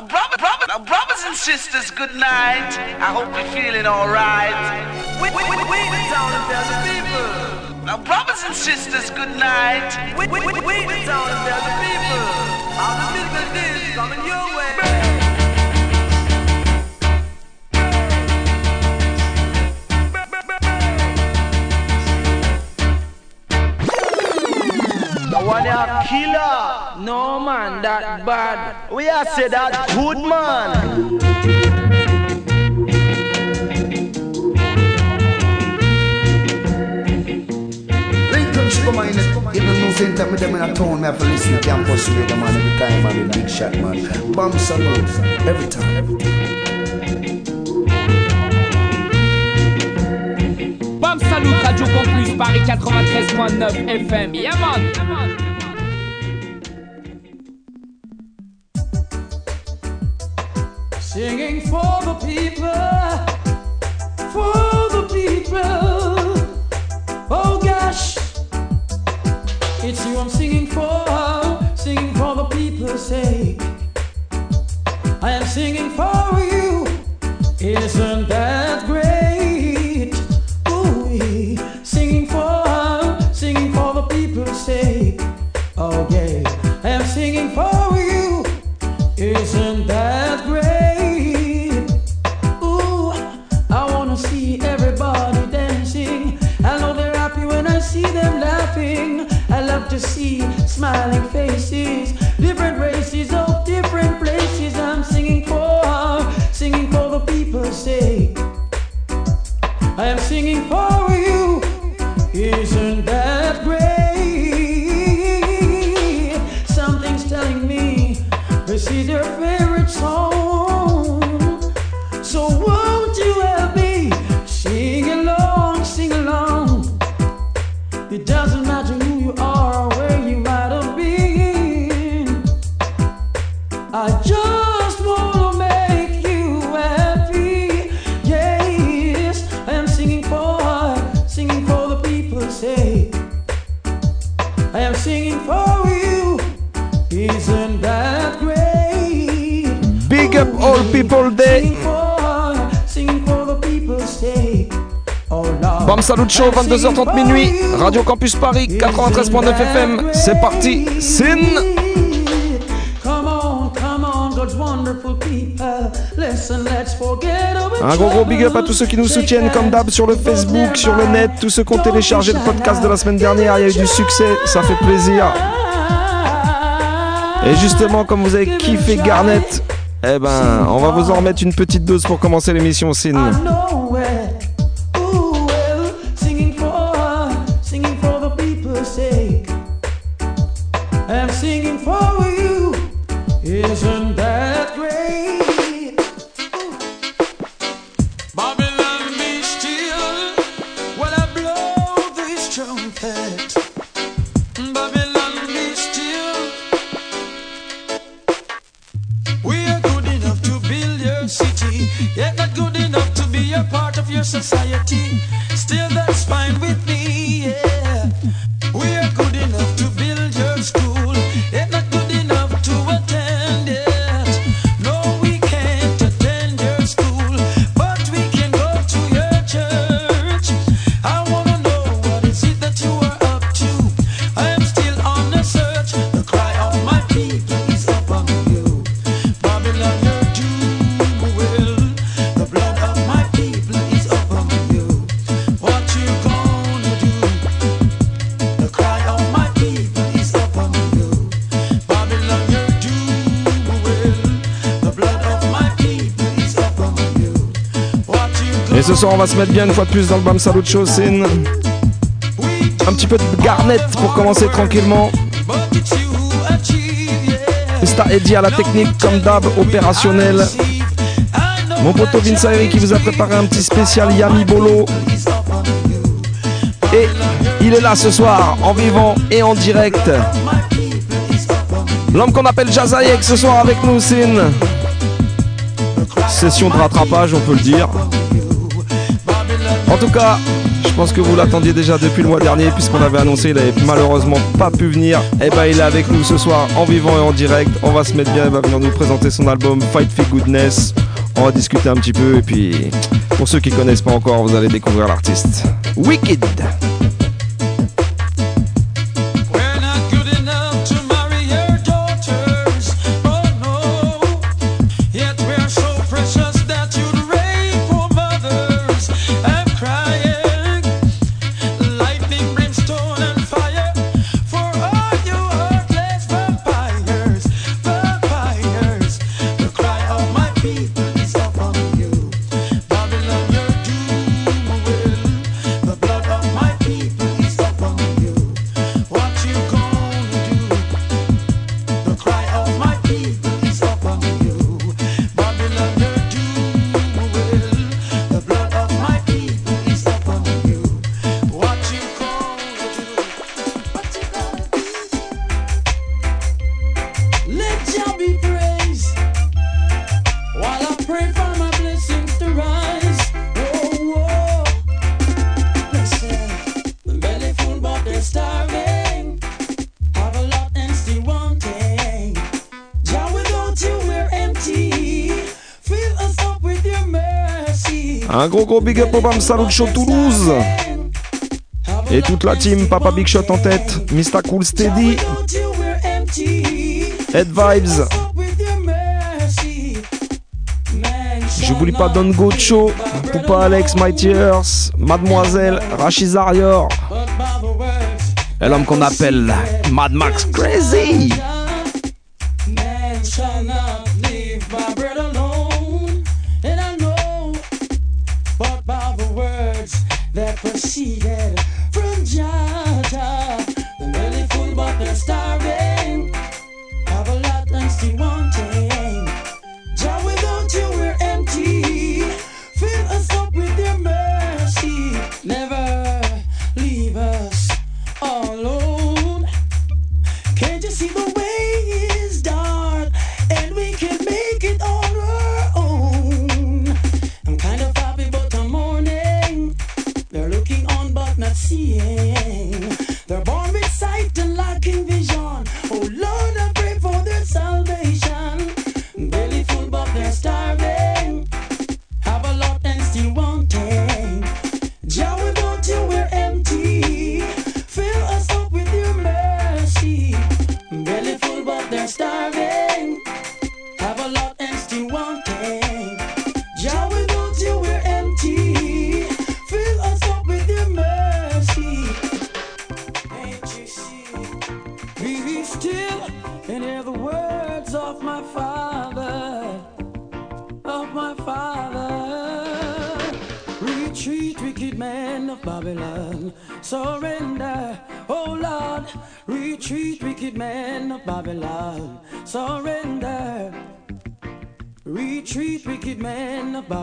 Now, brother, brother, now, brothers and sisters, good night. I hope you're feeling alright. We. Now, brothers and sisters, good night. We, we, the people. The is coming your way. One a killer. No man, that bad. We are say that good man. Come on, even no same time with them in a town, me have to listen to campus radio, man, every time, man, the big shot, man. Bomb salute, every time. Every time. Salut, Radio Campus, Paris 93.9 FM. Yeah, man. Yeah, man. Singing for the people, for the people. Oh gosh, it's you I'm singing for, singing for the people's sake. I am singing for you, isn't that Yeah, I am singing for you, isn't that great? Ooh, I wanna see everybody dancing. I know they're happy when I see them laughing. I love to see smiling faces, different races of different places. I'm singing for, singing for the. I am singing for Show, 22h30 minuit, Radio Campus Paris, 93.9 FM, c'est parti, Sin Un gros gros big up à tous ceux qui nous soutiennent comme d'hab sur le Facebook, sur le net, tous ceux qui ont téléchargé le podcast de la semaine dernière, il y a eu du succès, ça fait plaisir. Et justement, comme vous avez kiffé Garnet, eh ben, on va vous en remettre une petite dose pour commencer l'émission Sin. On va se mettre bien une fois de plus dans le Bam Salut Show Sin. Un petit peu de Garnet pour commencer tranquillement. Mr. Eddie à la technique comme d'hab opérationnel. Mon poteau Vince qui vous a préparé un petit spécial Yami Bolo. Et il est là ce soir en vivant et en direct. L'homme qu'on appelle Jazayek ce soir avec nous, Sin. Session de rattrapage, on peut le dire. En tout cas, Je pense que vous l'attendiez déjà depuis le mois dernier puisqu'on avait annoncé il avait malheureusement pas pu venir. Et eh ben il est avec nous ce soir en vivant et en direct. On va se mettre bien, il va venir nous présenter son album Fight for Goodness. On va discuter un petit peu et puis pour ceux qui connaissent pas encore, vous allez découvrir l'artiste. Wicked. Big up au Bam Salut Show Toulouse. Et toute la team, Papa Big Shot en tête, Mr. Cool Steady, Head Vibes. J'oublie pas Don Gocho, Poupa Alex, Mighty Earth, Mademoiselle, Rachid Zarior. Et l'homme qu'on appelle Mad Max Crazy.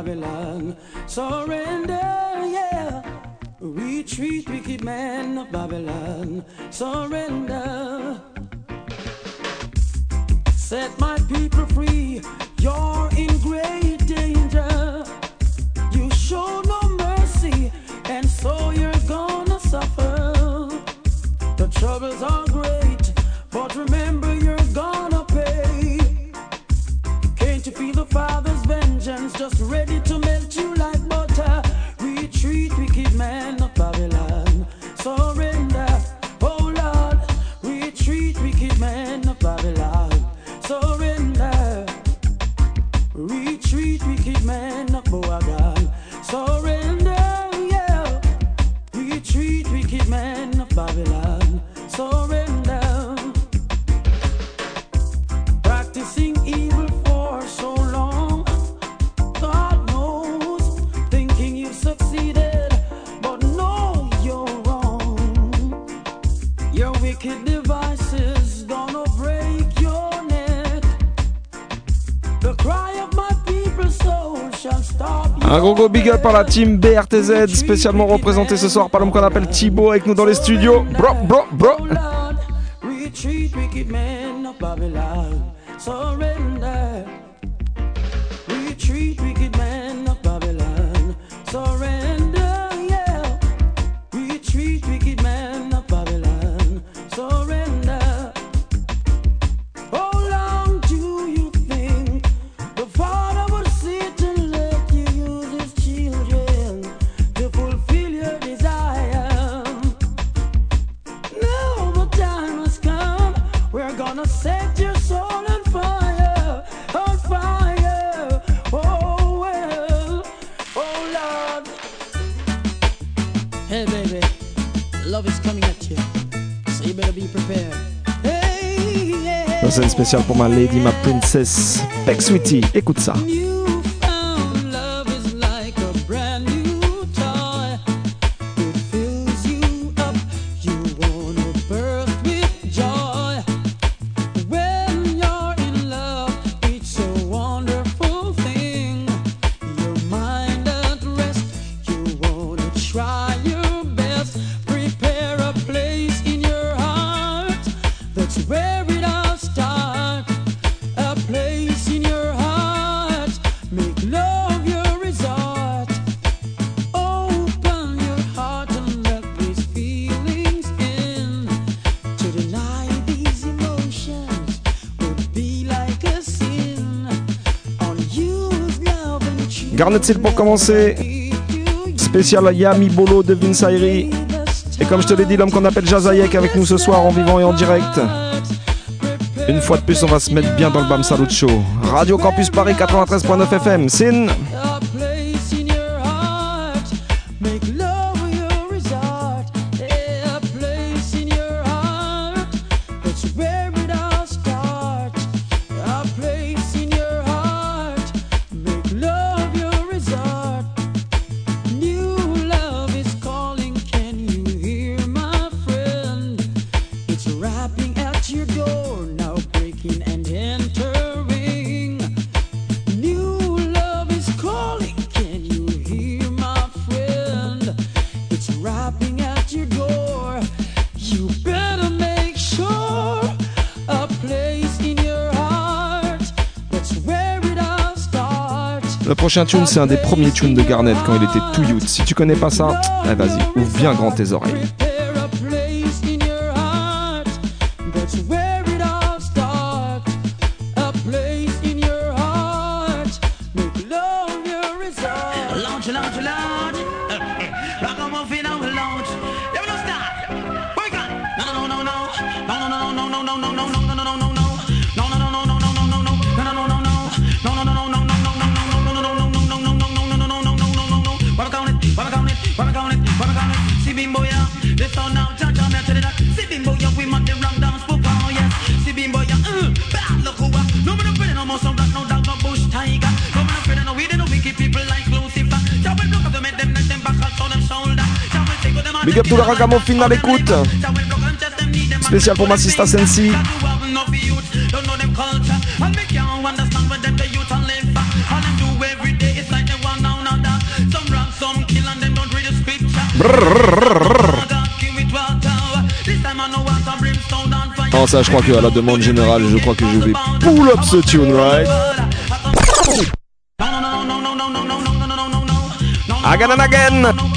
Babylon. Surrender, yeah. Retreat, wicked men of Babylon. Surrender. Set my people free. You're in great danger. You show no mercy, and so you're gonna suffer. The troubles are big up à la team BRTZ, spécialement représenté ce soir par l'homme qu'on appelle Thibaut avec nous dans les studios. Bro, bro, bro. pour ma lady, ma princesse Peck Sweetie. Écoute ça. Garnet Seal pour commencer. Spécial Yami Bolo de Vince Ayri. Et comme je te l'ai dit, l'homme qu'on appelle Jazayek avec nous ce soir en vivant et en direct. Une fois de plus, on va se mettre bien dans le Bam Salut Show. Radio Campus Paris 93.9 FM. Sin. prochain tune, c'est un des premiers tunes de Garnet quand il était tout youth. Si tu connais pas ça, eh, vas-y, ouvre bien grand tes oreilles. Gamofin à l'écoute. Spécial pour ma sista Sensi. Non, ça, je crois que à la demande générale, je crois que je vais pull up ce tune, right? Again and again!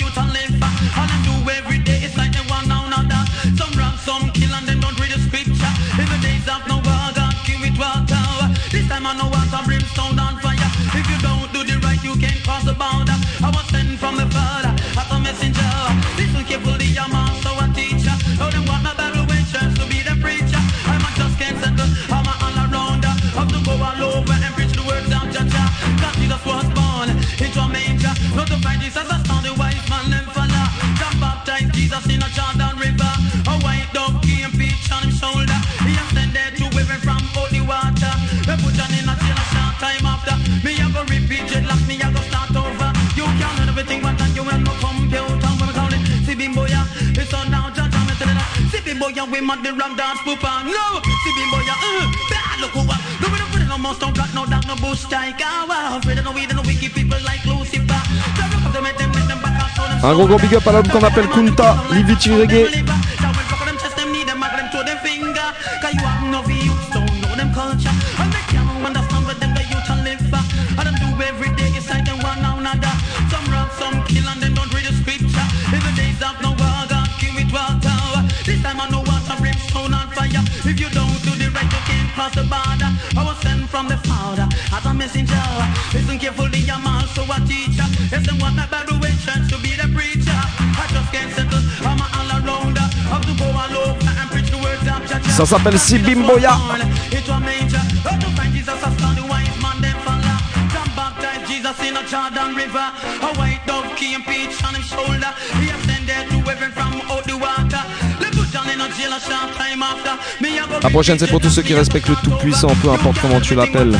Un gros gros big up à l'homme qu'on appelle Kunta, Liviti Reggae. A go La prochaine, c'est pour tous ceux qui respectent le Tout-Puissant, peu importe comment tu l'appelles.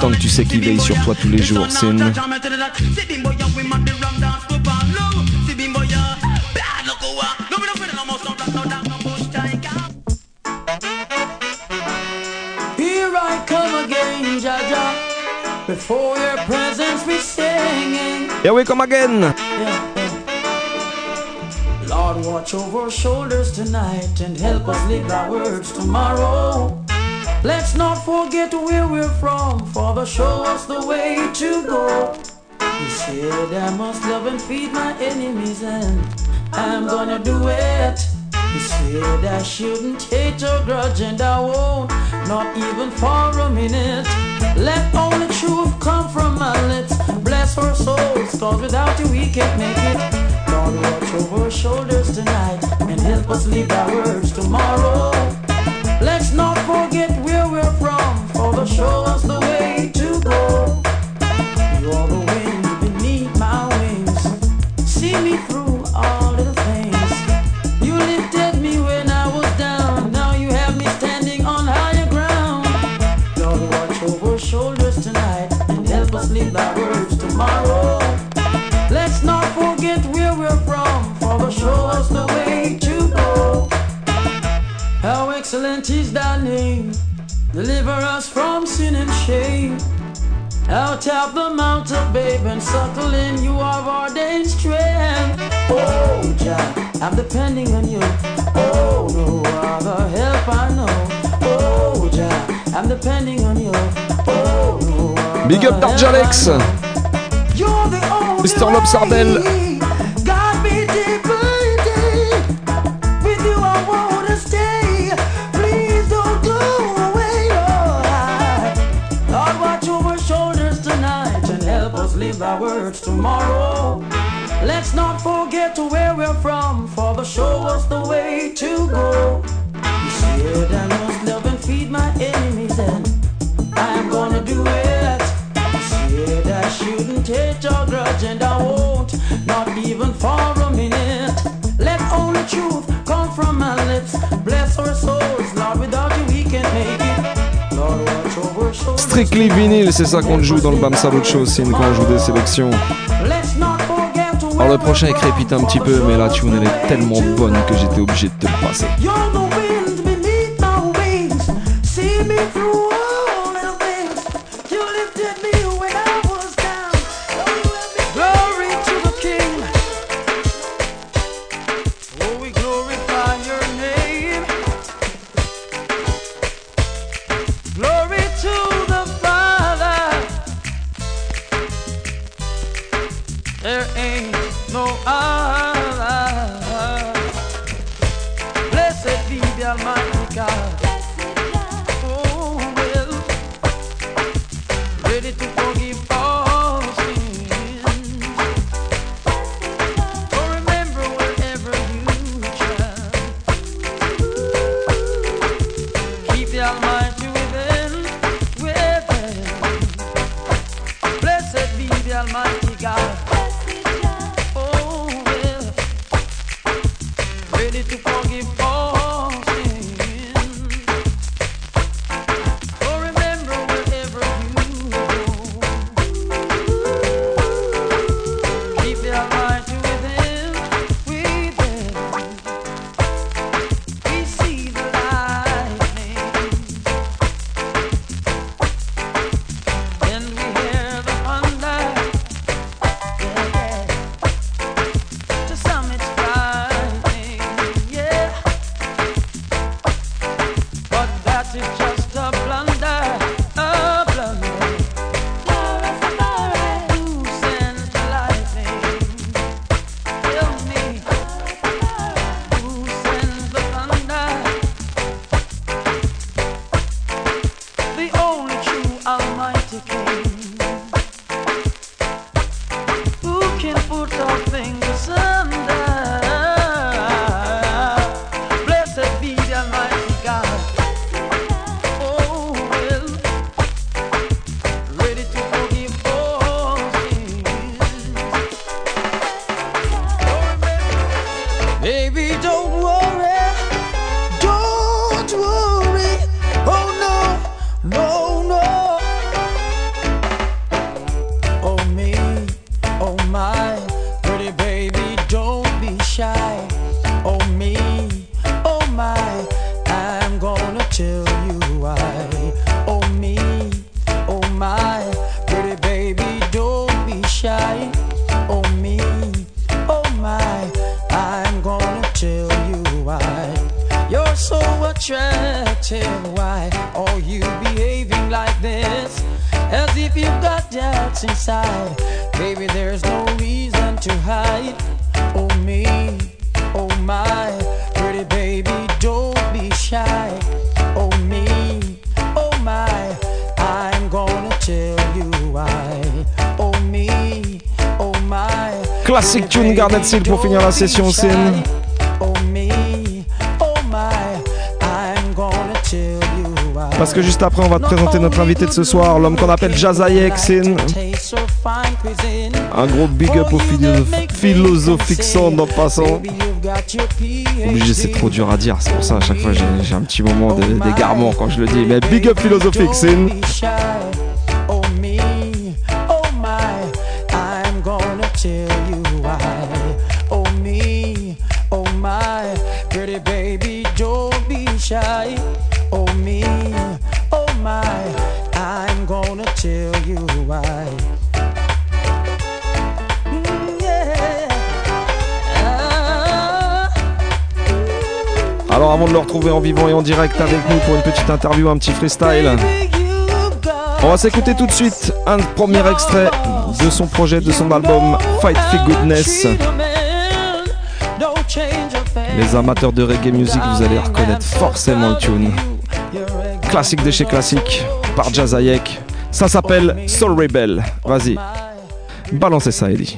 Tant que tu sais qu'il veille sur toi tous les jours, c'est une. Before your presence we singing. Here we come again. Lord, watch over our shoulders tonight and help us live our words tomorrow. Let's not forget where we're from, Father, show us the way to go. You said I must love and feed my enemies, and I'm gonna do it. You said I shouldn't hate or grudge, and I won't, not even for a minute. Let only truth come from my lips. Bless our souls, cause without you we can't make it. Lord, watch over our shoulders tonight and help us live our words tomorrow. Let's not forget where we're from, Father, show us the way Deliver us from sin and shame. Out of the mountain, babe, and subtle in you of ordained strength. Oh, Jah, I'm depending on you. Oh, no other help I know. Oh, Jah, I'm depending on you. Oh, no Big up Darjalex. You're the only Mr. Lobsardel. Live tomorrow. Let's not forget to where we're from, Father, show us the way to go. You said I must love and feed my enemies, and I'm gonna do it. You said I shouldn't hate or grudge, and I won't, not even for a minute. Let only truth come from my lips. Bless our souls, Strictly vinyle, c'est ça qu'on joue dans le Bam Salut Show, c'est quand on joue des sélections. Alors le prochain est crépite un petit peu, mais la tune elle est tellement bonne que j'étais obligé de te le passer. Seal pour finir la session scène. Parce que juste après, on va te présenter notre invité de ce soir, l'homme qu'on appelle Jazayek Sin. Un gros big up au philosophique sound en passant. Obligé, c'est trop dur à dire, c'est pour ça à chaque fois j'ai un petit moment d'égarement quand je le dis. Mais big up philosophique Sin. En vivant et en direct avec nous pour une petite interview, un petit freestyle, on va s'écouter tout de suite un premier extrait de son projet, de son album Fight for Goodness. Les amateurs de reggae music, vous allez reconnaître forcément le tune. Classique de chez classique par Jazayek. Ça s'appelle Soul Rebel. Vas-y, balancez ça, Eddie.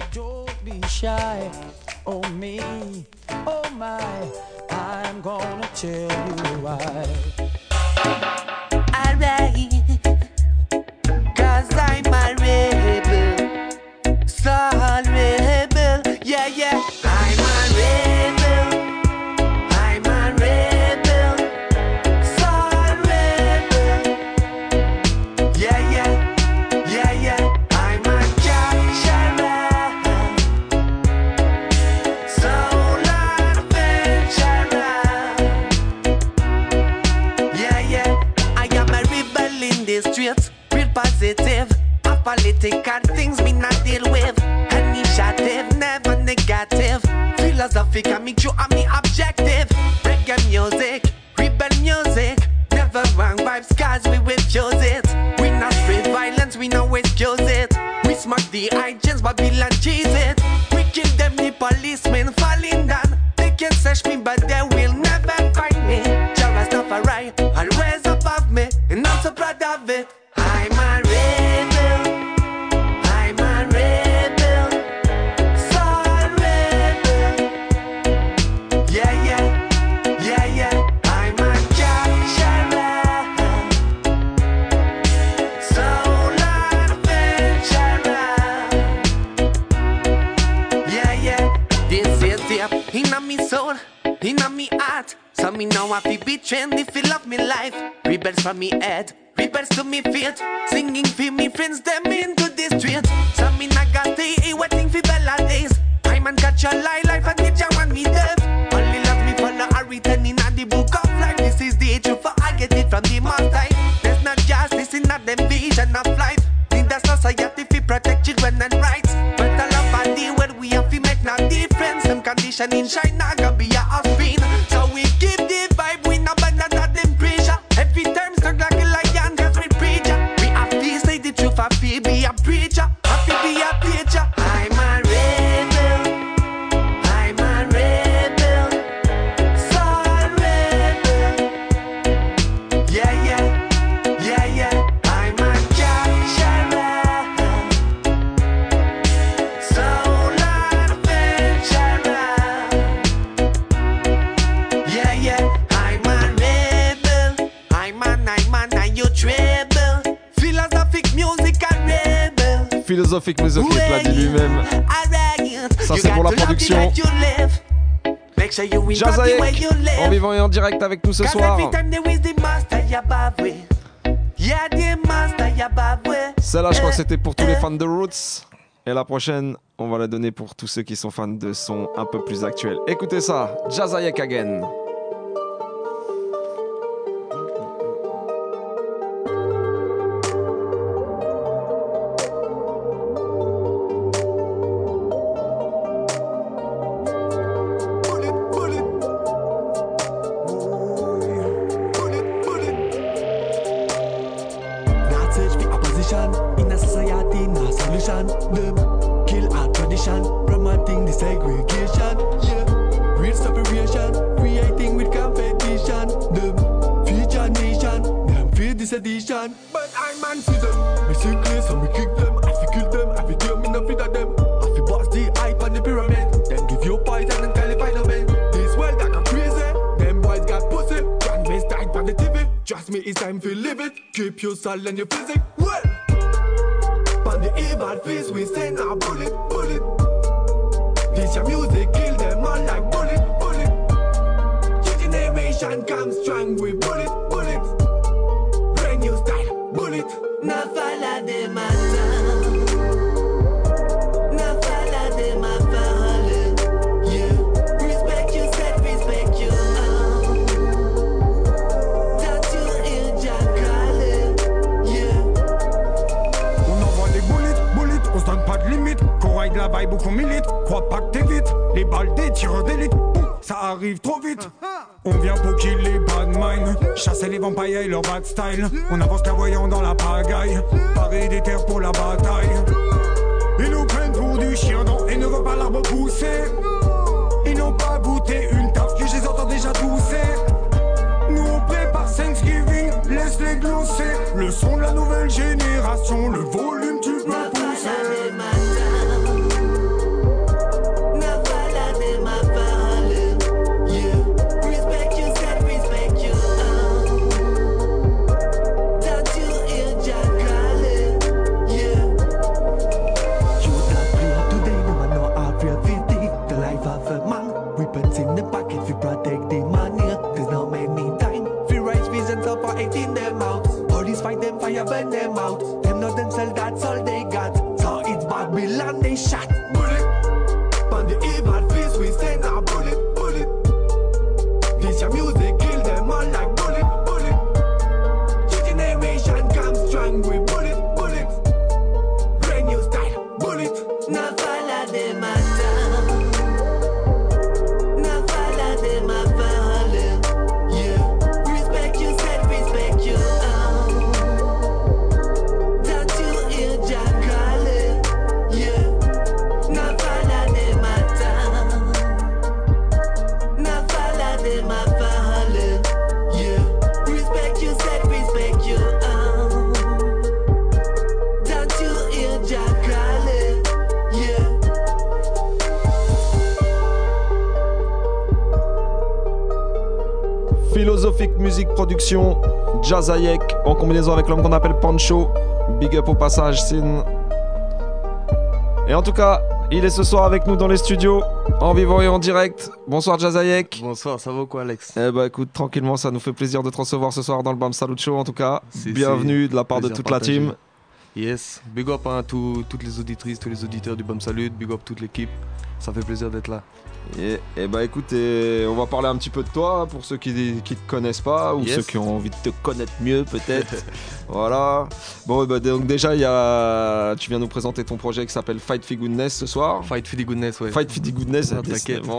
Jazayek, en vivant et en direct avec nous ce soir. Celle-là, je crois que c'était pour tous les fans de Roots. Et la prochaine, on va la donner pour tous ceux qui sont fans de son un peu plus actuel. Écoutez ça, Jazayek again. Sal en your physique On vient pour kill les bad minds. Chasser les vampires et leur bad style. On avance voyant dans la pagaille. Parer des terres pour la bataille. Ils nous prennent pour du chien et ne voient pas l'arbre pousser. Ils n'ont pas goûté Production, Jazayek, en combinaison avec l'homme qu'on appelle Pancho. Big up au passage, Sin. Et en tout cas, il est ce soir avec nous dans les studios, en vivant et en direct. Bonsoir Jazayek. Bonsoir, ça va quoi Alex? Eh bah écoute, tranquillement, ça nous fait plaisir de te recevoir ce soir dans le BAM Salut Show en tout cas. Bienvenue de la part de toute la team. Yes, big up à toutes les auditrices, tous les auditeurs du BAM Salut, big up toute l'équipe. Ça fait plaisir d'être là. Et, et bah écoute, et on va parler un petit peu de toi pour ceux qui, qui te connaissent pas ou Yes. ceux qui ont envie de te connaître mieux peut-être. voilà. Bon, bah, donc déjà, il y a, tu viens nous présenter ton projet qui s'appelle Fight for Goodness ce soir. Fight for the Goodness, ouais. Fight for the Goodness, Non, t'inquiète.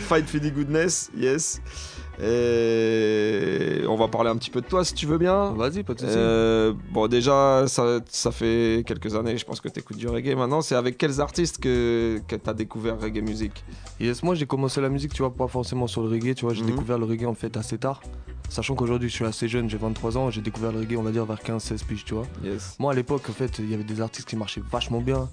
Fight for the Goodness, yes. Et on va parler un petit peu de toi si tu veux bien. Vas-y, pas de soucis. Euh, bon, déjà, ça, ça fait quelques années, je pense que tu écoutes du reggae maintenant. C'est avec quels artistes que, que tu as découvert reggae music Yes, moi j'ai commencé la musique, tu vois, pas forcément sur le reggae, tu vois, j'ai Mhm. découvert le reggae en fait assez tard. Sachant qu'aujourd'hui je suis assez jeune, j'ai 23 ans, j'ai découvert le reggae on va dire vers 15-16 piges, tu vois. Yes. Moi à l'époque en fait il y avait des artistes qui marchaient vachement bien.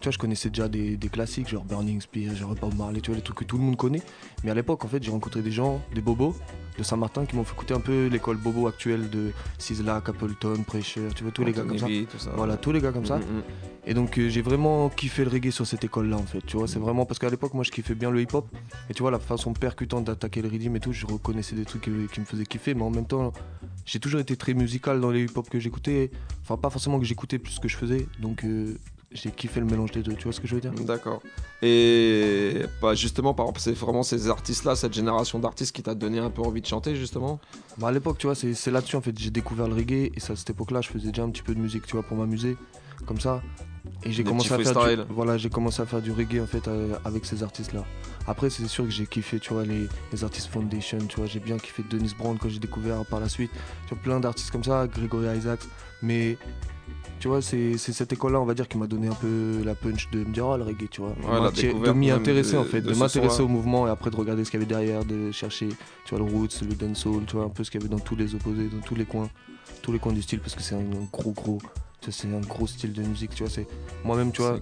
Tu vois, je connaissais déjà des, des classiques, genre Burning Spear, genre Bob Marley, tu vois, les trucs que tout le monde connaît. Mais à l'époque, en fait, j'ai rencontré des gens, des bobos de Saint-Martin qui m'ont fait écouter un peu l'école bobo actuelle de Sizzla, Capleton, Pressure, tu vois, tous les gars comme ça. Voilà, tous les gars comme ça. Mm, mm. Et donc euh, j'ai vraiment kiffé le reggae sur cette école-là en fait, tu vois, c'est vraiment parce qu'à l'époque moi je kiffais bien le hip-hop et tu vois la façon percutante d'attaquer le rythme et tout, je reconnaissais des trucs qui, qui me faisaient kiffer, mais en même temps j'ai toujours été très musical dans les hip-hop que j'écoutais, enfin pas forcément que j'écoutais plus que je faisais, donc euh, j'ai kiffé le mélange des deux, tu vois ce que je veux dire? D'accord. Et bah, justement, par exemple, c'est vraiment ces artistes-là, cette génération d'artistes qui t'a donné un peu envie de chanter, justement? Bah à l'époque, tu vois, c'est c'est là-dessus en fait, j'ai découvert le reggae et ça, à cette époque-là, je faisais déjà un petit peu de musique, tu vois, pour m'amuser, comme ça. Et j'ai commencé à faire du, freestyles. voilà, j'ai commencé à faire du reggae en fait euh, avec ces artistes-là. Après, c'est sûr que j'ai kiffé, tu vois, les, les artistes Foundation, tu vois, j'ai bien kiffé Dennis Brown quand j'ai découvert par la suite. Tu vois, plein d'artistes comme ça, Gregory Isaacs, mais tu vois, c'est cette école-là, on va dire, qui m'a donné un peu la punch de me dire, oh, le reggae, tu vois. Ouais, de m'y intéresser en fait, de m'intéresser au mouvement et après de regarder ce qu'il y avait derrière, de chercher, tu vois, le roots, le dancehall, tu vois, un peu ce qu'il y avait dans tous les opposés, dans tous les coins, tous les coins du style, parce que c'est un, un gros, gros, c'est un gros style de musique, tu vois, c'est moi-même, tu vois,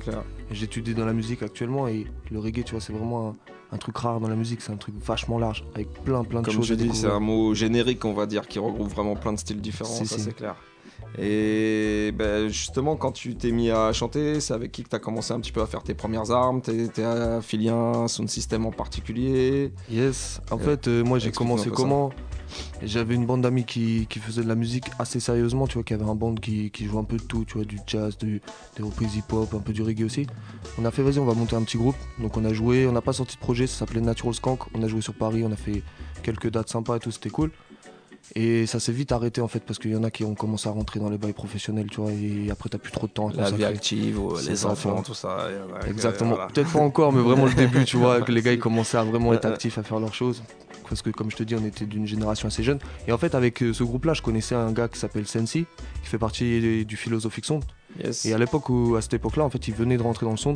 j'étudie dans la musique actuellement et le reggae, tu vois, c'est vraiment un, un truc rare dans la musique, c'est un truc vachement large, avec plein, plein de Comme choses je à dis, c'est un mot générique, on va dire, qui regroupe vraiment plein de styles différents, ça c'est clair. Et ben, justement, quand tu t'es mis à chanter, c'est avec qui que tu as commencé un petit peu à faire tes premières armes? T'es affilié à un sound system en particulier? Yes, en Euh, fait, euh, moi j'ai commencé comment? J'avais une bande d'amis qui, qui faisait de la musique assez sérieusement, tu vois, qui avait un band qui, qui jouait un peu de tout, tu vois, du jazz, du, des reprises hip-hop, un peu du reggae aussi. On a fait, vas-y, on va monter un petit groupe. Donc on a joué, on n'a pas sorti de projet, ça s'appelait Natural Skank. On a joué sur Paris, on a fait quelques dates sympas et tout, c'était cool. Et ça s'est vite arrêté en fait, parce qu'il y en a qui ont commencé à rentrer dans les bails professionnels, tu vois, et après t'as plus trop de temps à La vie consacrer. active, ou C'est les ça, enfants, tout ça. Exactement. voilà. Peut-être pas encore, mais vraiment le début, tu vois, que les gars ils commençaient à vraiment être Ouais, ouais. actifs, à faire leurs choses. Parce que comme je te dis, on était d'une génération assez jeune. Et en fait, avec euh, ce groupe-là, je connaissais un gars qui s'appelle Sensi, qui fait partie du Philosophic Sound. Yes. Et à l'époque à cette époque-là, en fait, il venait de rentrer dans le son.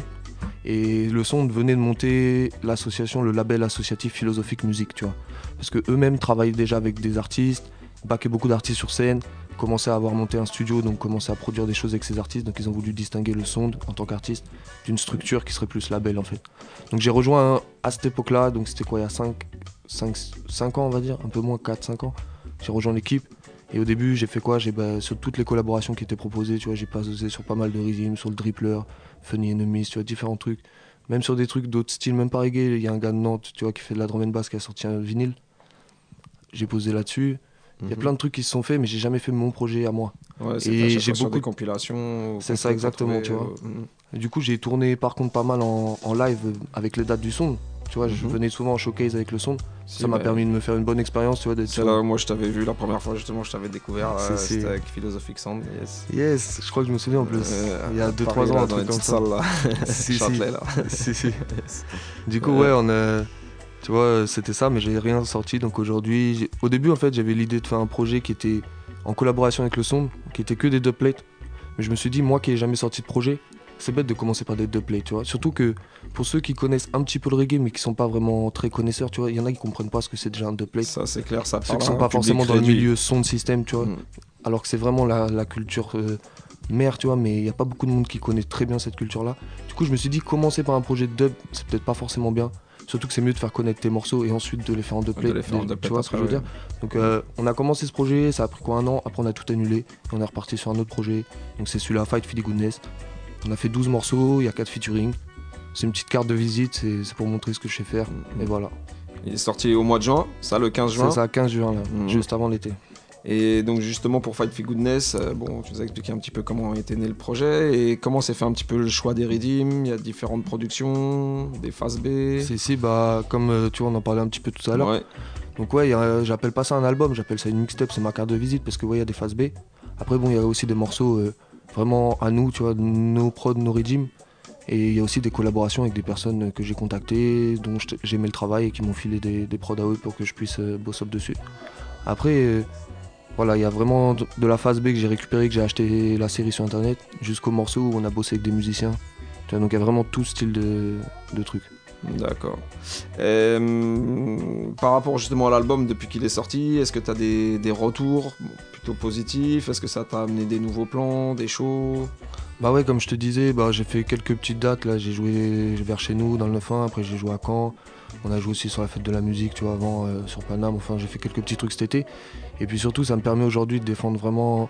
Et le son venait de monter l'association, le label associatif philosophique musique, tu vois. Parce que eux-mêmes travaillaient déjà avec des artistes, baquaient beaucoup d'artistes sur scène, commençaient à avoir monté un studio, donc commençaient à produire des choses avec ces artistes. Donc ils ont voulu distinguer le son en tant qu'artiste d'une structure qui serait plus label en fait. Donc j'ai rejoint à cette époque-là, donc c'était quoi, il y a 5, 5, 5 ans on va dire, un peu moins 4, 5 ans. J'ai rejoint l'équipe. Et au début, j'ai fait quoi? J'ai bah, sur toutes les collaborations qui étaient proposées, tu vois, j'ai passé sur pas mal de rythmes, sur le drippler, Funny Enemies, tu vois, différents trucs. Même sur des trucs d'autres styles, même pas reggae. Il y a un gars de Nantes, tu vois, qui fait de la drum and bass, qui a sorti un vinyle. J'ai posé là-dessus. Il y a Mhm. plein de trucs qui se sont faits, mais j'ai jamais fait mon projet à moi. Ouais, et j'ai beaucoup des compilations. C'est ça exactement, tu vois. euh, mhm. Et du coup, j'ai tourné par contre pas mal en, en live avec les dates du son. Tu vois, je Mhm. venais souvent en showcase avec le son. Si, ça m'a bah, permis de me faire une bonne expérience, tu vois, d'être là moi je t'avais vu la première fois, justement, je t'avais découvert. Euh, C'était avec Philosophic Sound. Yes. Yes, je crois que je me souviens en plus. Euh, il y a à 2-3 Paris, ans, là, un dans truc les comme ça. salles, là. si, si. Là. si, si. Du coup, ouais, on a. Tu vois, c'était ça, mais j'ai rien sorti. Donc aujourd'hui, au début, en fait, j'avais l'idée de faire un projet qui était en collaboration avec le son, qui était que des dubplates. Mais je me suis dit, moi qui n'ai jamais sorti de projet, c'est bête de commencer par des dubplates, tu vois. Surtout que pour ceux qui connaissent un petit peu le reggae, mais qui sont pas vraiment très connaisseurs, tu vois, il y en a qui comprennent pas ce que c'est déjà un dubplate. Ça, c'est clair, ça Ceux qui sont pas forcément dans le milieu son de système, tu vois. Mm. Alors que c'est vraiment la, la culture euh, mère, tu vois, mais il n'y a pas beaucoup de monde qui connaît très bien cette culture-là. Du coup, je me suis dit, commencer par un projet de dub, c'est peut-être pas forcément bien. Surtout que c'est mieux de faire connaître tes morceaux et ensuite de les faire en dubplate. De les faire en Tu vois ce que je veux dire Donc, euh, on a commencé ce projet, ça a pris quoi un an Après, on a tout annulé et on est reparti sur un autre projet. Donc, c'est celui-là, Fight for the Goodness. On a fait 12 morceaux, il y a 4 featuring. C'est une petite carte de visite, c'est pour montrer ce que je sais faire. Mm. Et voilà. Il est sorti au mois de juin, ça le 15 juin. C'est ça, 15 juin, là, Mhm. juste avant l'été. Et donc justement pour Fight for Goodness, euh, bon, tu nous as expliqué un petit peu comment était né le projet et comment s'est fait un petit peu le choix des rythms. Il y a différentes productions, des phases B. Si, si, bah, comme euh, tu vois, on en parlait un petit peu tout à l'heure. Ouais. Donc ouais, a- j'appelle pas ça un album, j'appelle ça une mixtape, c'est ma carte de visite parce que ouais, il y a des phases B. Après bon, il y a aussi des morceaux euh, vraiment à nous, tu vois, nos prods, nos régimes. Et il y a aussi des collaborations avec des personnes euh, que j'ai contactées, dont j'aimais le travail et qui m'ont filé des, des prods à eux pour que je puisse euh, bosser dessus. Après, euh, voilà, il y a vraiment de, la phase B que j'ai récupéré, que j'ai acheté la série sur internet, jusqu'au morceau où on a bossé avec des musiciens. Donc il y a vraiment tout style de, de trucs. D'accord. Euh, par rapport justement à l'album, depuis qu'il est sorti, est-ce que tu as des, des retours plutôt positifs? Est-ce que ça t'a amené des nouveaux plans, des shows? Bah ouais, comme je te disais, bah, j'ai fait quelques petites dates. Là, j'ai joué vers chez nous dans le 9-1, après j'ai joué à Caen. On a joué aussi sur la fête de la musique, tu vois, avant euh, sur Paname. Enfin, j'ai fait quelques petits trucs cet été. Et puis surtout, ça me permet aujourd'hui de défendre vraiment,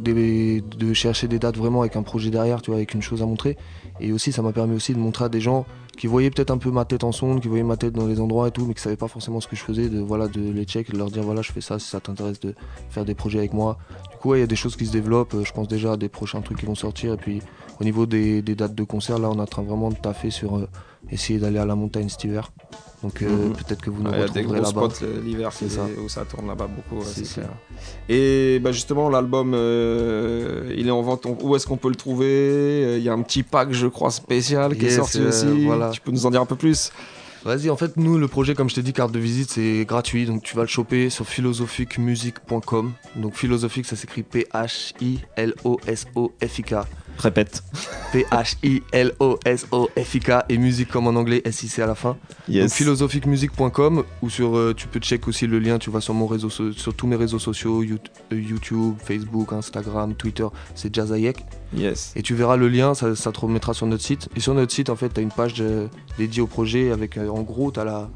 des- de chercher des dates vraiment avec un projet derrière, tu vois, avec une chose à montrer. Et aussi, ça m'a permis aussi de montrer à des gens qui voyaient peut-être un peu ma tête en sonde, qui voyaient ma tête dans les endroits et tout, mais qui savaient pas forcément ce que je faisais, de voilà, de les check, de leur dire voilà, je fais ça, si ça t'intéresse de faire des projets avec moi. Du coup, il y a des choses qui se développent. euh, Je pense déjà à des prochains trucs qui vont sortir. Et puis, au niveau des, des dates de concert, là, on est en train vraiment de taffer sur euh, essayer d'aller à la montagne cet hiver. Donc, euh, Mhm. peut-être que vous nous Ouais, Il y a des gros spots euh, l'hiver où ça tourne là-bas beaucoup, C'est clair. Et bah, justement, l'album, euh, il est en vente. Où est-ce qu'on peut le trouver? Il y a un petit pack, je crois, spécial qui est sorti euh, aussi. voilà. Tu peux nous en dire un peu plus? Vas-y, en fait, nous, le projet, comme je t'ai dit, carte de visite, c'est gratuit. Donc, tu vas le choper sur philosophiquemusique.com. Donc, philosophique, ça s'écrit P-H-I-L-O-S-O-F-I-K. Répète. P-H-I-L-O-S-O-F-I-K. Et musique comme en anglais, S-I-C à la fin. Yes. Donc, philosophiquemusique.com. Ou sur, euh, tu peux check aussi le lien. Tu vas sur, mon réseau, so- sur tous mes réseaux sociaux euh, YouTube, Facebook, Instagram, Twitter. C'est Jazayek. Yes. Et tu verras le lien, ça, ça te remettra sur notre site. Et sur notre site, en fait, tu as une page euh, dédiée au projet avec, euh, en gros, tu as, la,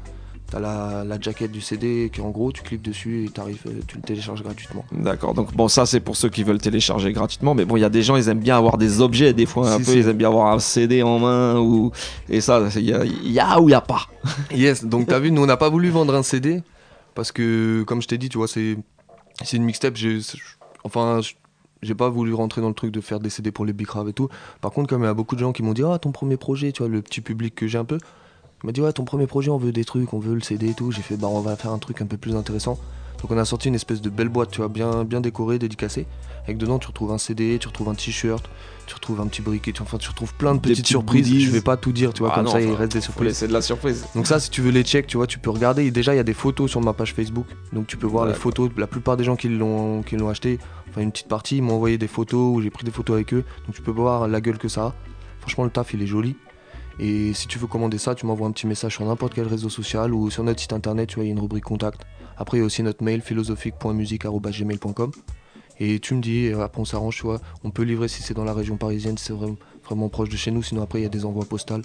t'as la, la jaquette du CD qui, en gros, tu cliques dessus et t'arrives, euh, tu le télécharges gratuitement. D'accord, donc bon, ça c'est pour ceux qui veulent télécharger gratuitement, mais bon, il y a des gens, ils aiment bien avoir des objets, des fois un Si, peu, si. ils aiment bien avoir un CD en main, ou... et ça, il y a, il y a ou il y a pas. Yes, donc t'as vu, nous on n'a pas voulu vendre un CD parce que, comme je t'ai dit, tu vois, c'est c'est une mixtape. j'ai- Enfin, j'ai pas voulu rentrer dans le truc de faire des CD pour les Bicraves et tout. Par contre, comme il y a beaucoup de gens qui m'ont dit, ah, ton premier projet, tu vois, le petit public que j'ai un peu, il m'a dit, ouais, ton premier projet, on veut des trucs, on veut le CD et tout. J'ai fait, bah, on va faire un truc un peu plus intéressant. Donc on a sorti une espèce de belle boîte, tu vois, bien, bien décorée, dédicacée. Avec dedans, tu retrouves un CD, tu retrouves un t-shirt, tu retrouves un petit briquet, tu, enfin, tu retrouves plein de petites petites surprises. goodies. Je vais pas tout dire, tu vois, Ah comme non, ça, il reste des surprises. laisser de la surprise. Donc ça, si tu veux les check, tu vois, tu peux regarder. Et déjà, il y a des photos sur ma page Facebook. Donc tu peux voir les photos. La plupart des gens qui l'ont qui l'ont acheté, enfin une petite partie, ils m'ont envoyé des photos où j'ai pris des photos avec eux. Donc tu peux voir la gueule que ça a. Franchement, le taf, il est joli. Et si tu veux commander ça, tu m'envoies un petit message sur n'importe quel réseau social ou sur notre site internet, tu vois, il y a une rubrique contact. Après, il y a aussi notre mail philosophique.musique.gmail.com. Et tu me dis, et après on s'arrange, tu vois, on peut livrer si c'est dans la région parisienne, si c'est vraiment, vraiment proche de chez nous, sinon après il y a des envois postales.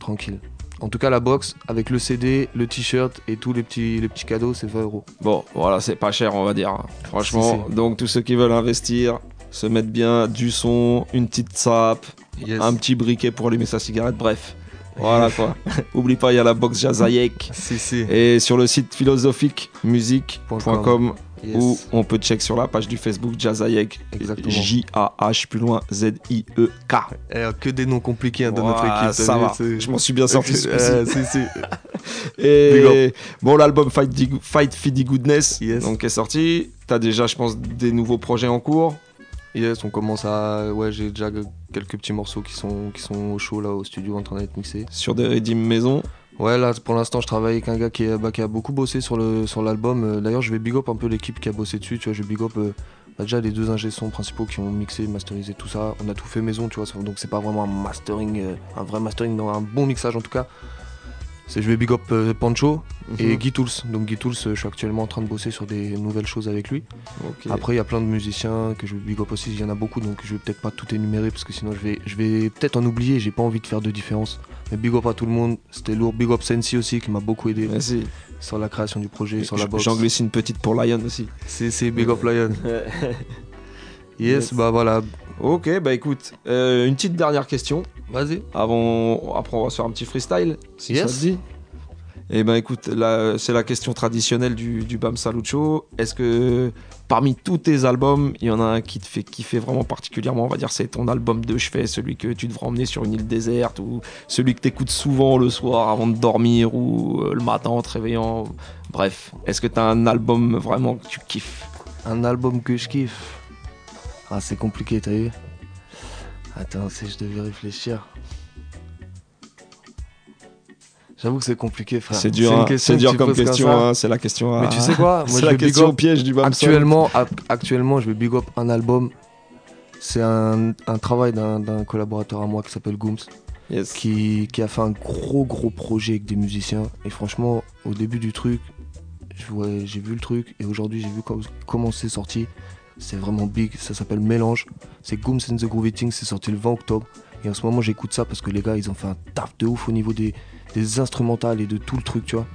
Tranquille. En tout cas, la box avec le CD, le t-shirt et tous les petits, les petits cadeaux, c'est 20 euros. Bon, voilà, c'est pas cher, on va dire. Franchement, Si, donc tous ceux qui veulent investir, se mettre bien du son, une petite sape, Yes. un petit briquet pour allumer sa cigarette, bref. Voilà quoi. Oublie pas, il y a la box Jazayek. Si, si. Et sur le site philosophiquemusique.com Yes. où on peut check sur la page du Facebook Jazayek. J-A-H plus loin Z-I-E-K. Eh, que des noms compliqués hein, de notre équipe. ça va. Je m'en suis bien sorti, coup-ci. si, si. Et bon, l'album Fight, Fight Fiddy Goodness Yes. donc, est sorti. T'as déjà, je pense, des nouveaux projets en cours. Yes, on commence à. Ouais, j'ai déjà quelques petits morceaux qui sont, qui sont au show là, au studio en train d'être mixés. Sur des redeem maison. Ouais, là pour l'instant, je travaille avec un gars qui, bah, qui a beaucoup bossé sur le sur l'album. Euh, D'ailleurs, je vais big up un peu l'équipe qui a bossé dessus. Tu vois, je big up euh, bah, déjà les deux ingé sons principaux qui ont mixé, masterisé tout ça. On a tout fait maison, tu vois. Donc c'est pas vraiment un mastering, euh, un vrai mastering, non, un bon mixage en tout cas. Je vais big up euh, Pancho et Mhm. Guy Tools. Donc Guy Tools, euh, je suis actuellement en train de bosser sur des nouvelles choses avec lui. Après, il y a plein de musiciens que je big up aussi. Il y en a beaucoup, donc je vais peut-être pas tout énumérer parce que sinon je vais, je vais peut-être en oublier. J'ai pas envie de faire de différence. Mais big up à tout le monde. C'était lourd. Big up Sensi aussi qui m'a beaucoup aidé Merci. sur la création du projet, sur la J- box. J'en glisse une petite pour Lion aussi. C'est big up Lion. yes, bah voilà. Ok, bah écoute, euh, une petite dernière question. Vas-y. Avant, après, on va faire un petit freestyle, si Yes. ça te dit. Et ben écoute, c'est la question traditionnelle du, du Bam Salut Show. Est-ce que parmi tous tes albums, il y en a un qui te fait kiffer vraiment particulièrement On va dire c'est ton album de chevet, celui que tu devrais emmener sur une île déserte ou celui que tu écoutes souvent le soir avant de dormir ou euh, le matin en te réveillant. Bref, est-ce que tu as un album vraiment que tu kiffes? Un album que je kiffe. Ah, c'est compliqué, t'as vu Attends, si je devais réfléchir. J'avoue que c'est compliqué, frère. C'est dur, hein, c'est que dur comme question, hein, c'est la question. Mais à- tu sais quoi Moi, C'est je la question up- piège du Bam Salut. Actuellement, ac- actuellement, je vais big up un album. C'est un, un travail d'un collaborateur à moi qui s'appelle Gooms. qui, qui a fait un gros gros projet avec des musiciens. Et franchement, au début du truc, j'ai vu le truc et aujourd'hui j'ai vu com- comment c'est sorti. C'est vraiment big, ça s'appelle Mélange. C'est Gooms and the Groovy Things, c'est sorti le 20 octobre. Et en ce moment j'écoute ça parce que les gars ils ont fait un taf de ouf au niveau des, des instrumentales et de tout le truc, tu vois.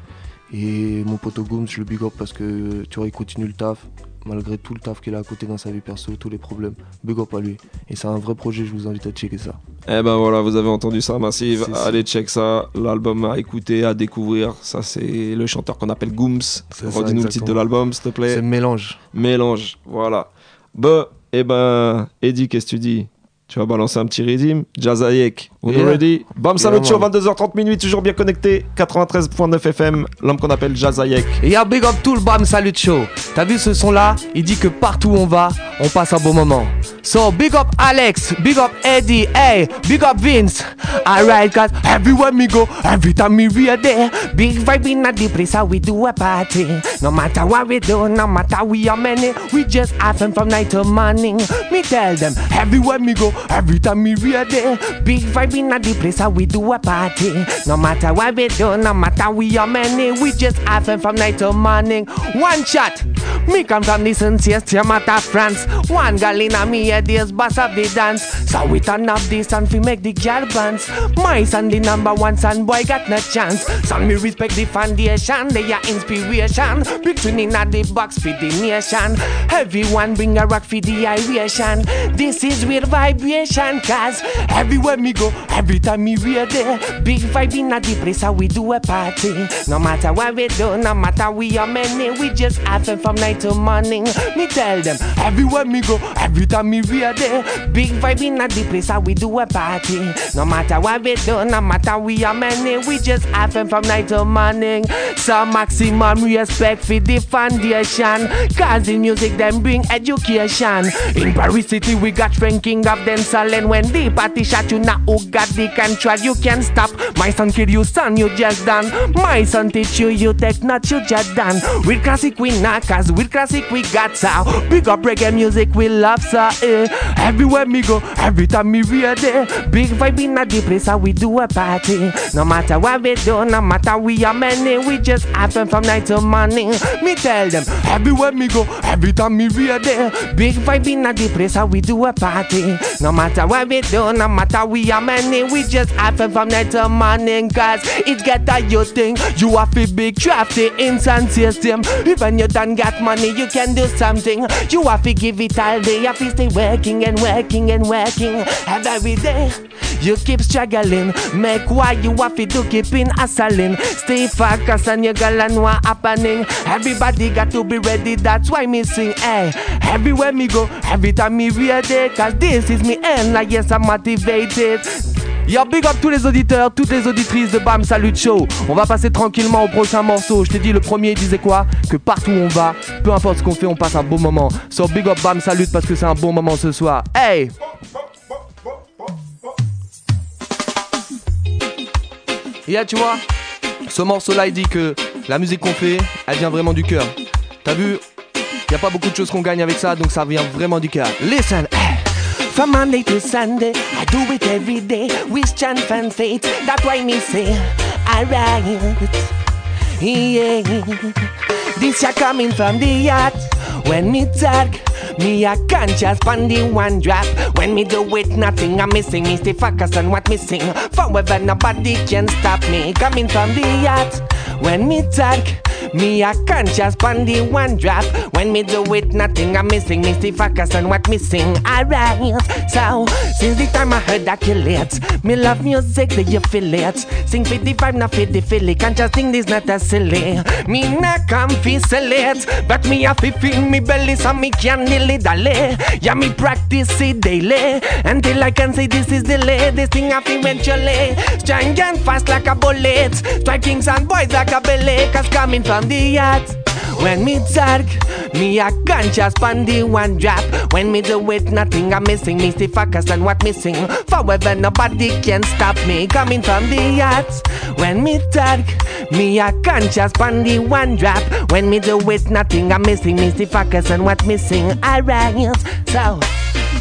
Et mon pote Gooms, je le big up parce que tu vois, il continue le taf, malgré tout le taf qu'il a à côté dans sa vie perso, tous les problèmes. Big up à lui. Et c'est un vrai projet, je vous invite à checker ça. Eh ben voilà, vous avez entendu ça, Massive. Ça. Allez, check ça. L'album à écouter, à découvrir. Ça, c'est le chanteur qu'on appelle Gooms. Redis-nous le titre de l'album, s'il te plaît. C'est Mélange. Mélange, voilà. Bah, eh ben, Eddie, qu'est-ce que tu dis? Tu vas balancer un petit rythme? Jazayek, on est Yeah. ready Bam Yeah, Salut Show, man. 22h30 minutes, toujours bien connecté. 93.9 FM, l'homme qu'on appelle Jazayek. Et y'a big up tout le bam salut show. T'as vu ce son là Il dit que partout où on va, on passe un bon moment. So big up Alex, big up Eddie, hey, big up Vince. Alright, cause everywhere me go, every time me we are there. Big vibe in a deep place, how we do a party. No matter what we do, no matter we are many, we just fun from night to morning. Me tell them, everywhere me go, every time me we are there. Big vibe in a deep place, how we do a party. No matter what we do, no matter we are many, we just fun from night to morning. One shot. Me come from the sincere matter France. One girl in a me head is boss of the dance. So we turn up this and we make the girl dance. My son the number one son boy got no chance. Son me respect the foundation, they are inspiration. Big tune in the box for the nation. Everyone bring a rock for the aeration. This is real vibration, cause everywhere me go, every time me we are there. Big vibe in the place how we do a party. No matter what we do, no matter we are many, we just fun from night to morning. Me tell them, everywhere me go, every time me we are there. Big vibe in the place how we do a party. No matter what we do, no matter we are many, we just have from night to morning. So maximum respect for the foundation. Cause in music them bring education. In Paris City we got ranking of them selling when the party shot you now got the control you can't stop. My son kill you son you just done. My son teach you you take not you just done. With classic we cause with classic we got so Big up reggae music we love so eh. Everywhere me go, every time me we are there. Big vibe in a the place how we do a party. No matter what we do, no matter we are many, we just happen from night to morning. Me tell them, everywhere me go, every time me we are there. Big vibe in a the place how we do a party. No matter what we do, no matter we are many, we just fun from night to morning. Cause it get a you thing, you have to big crafty instant system. Even you done got money, you can do something. You have to give it all day, you have to stay working and working and working. And every day, you keep struggling. Make why you have to do keep in hustling. Stay focused on your girl and what happening. Everybody got to be ready, that's why me sing. Hey, everywhere me go, every time me ready. Cause this is me end, like yes, I'm motivated. Yo, big up tous les auditeurs, toutes les auditrices de Bam Salut Show. On va passer tranquillement au prochain morceau. Je t'ai dit, le premier disait quoi? Que partout où on va, peu importe ce qu'on fait, on passe un bon moment. So big up Bam Salut parce que c'est un bon moment ce soir. Hey! Là, tu vois, ce morceau-là, il dit que la musique qu'on fait, elle vient vraiment du cœur. T'as vu? Y a pas beaucoup de choses qu'on gagne avec ça, donc ça vient vraiment du cœur. Listen. From Monday to Sunday, I do it every day. With chant and faith, that's why me say, alright. Yeah. This ya coming from the heart. When me talk, me a conscious on the one drop. When me do it, nothing I'm missing. Me stay focused on what me sing. Forever nobody can stop me. Coming from the heart. When me talk, me a conscious on the one drop. When me do it, nothing I'm missing. Me focus on what missing. sing. Alright. So since the time I heard that kill it, me love music, do you feel it? Sing for the vibe, not for. Can't just sing this not a silly. Me not sell it, but me to feel me belly so me can dilly dally. Yeah, me practice it daily until I can say this is the. This thing have eventually strong and fast like a bullet. Strike kings and boys like a belly, cause coming from heart. When me talk, me a conscious the one drop. When me do it, nothing I'm missing. Me stay focused on what missing. Forever nobody can stop me coming from the heart. When me talk, me a conscious the one drop. When me do it, nothing I'm missing. Me stay focused on what missing. I Alright, so.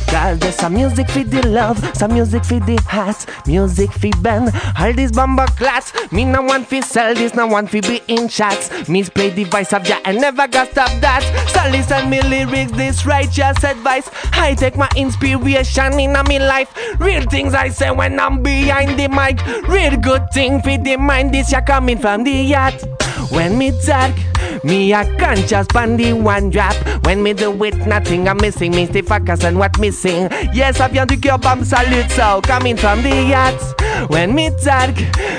Cause there's some music for the love, some music for the heart, music for band. All this bumper class, me no want fi sell this, no want fi be in chats. Me play the voice of ya and never got stop that. So listen me lyrics, this righteous advice. I take my inspiration in a me life. Real things I say when I'm behind the mic. Real good thing for the mind, this ya coming from the heart. When me talk, me can't just pan the one drop. When me do it, nothing I'm missing. Me stay focused on what missing. Yes, I vient du bam, salute, so coming from the heart. When me talk,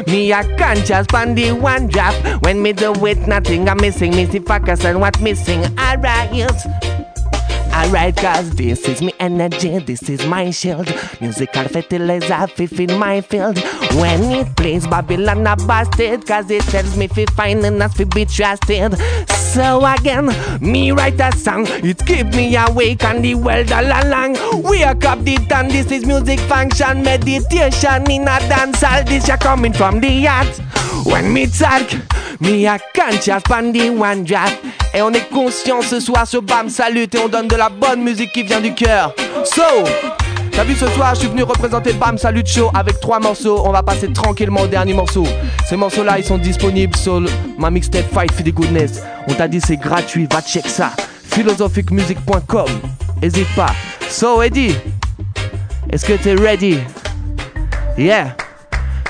me can't just pan the one drop. When me do it, nothing I'm missing. Me stay focused on what missing. Alright. Alright, cause this is me energy, this is my shield. Musical fertilizer, fifth in my field. When it plays Babylon, I busted, cause it tells me fi fine and us fi be trusted. So again, me write a song, it keep me awake and the world all along. Wake up the dawn, this is music function, meditation in a dance hall. This ya coming from the heart. When me talk, me a just pan the one drop. Et on est conscient ce soir sur BAM Salut et on donne de la bonne musique qui vient du cœur. So, t'as vu ce soir, je suis venu représenter BAM Salut Show avec trois morceaux. On va passer tranquillement au dernier morceau. Ces morceaux-là, ils sont disponibles sur ma mixtape Fight for the Goodness. On t'a dit c'est gratuit, va check ça. philosophicmusic.com. Hésite pas. So, Eddie, est-ce que t'es ready? Yeah.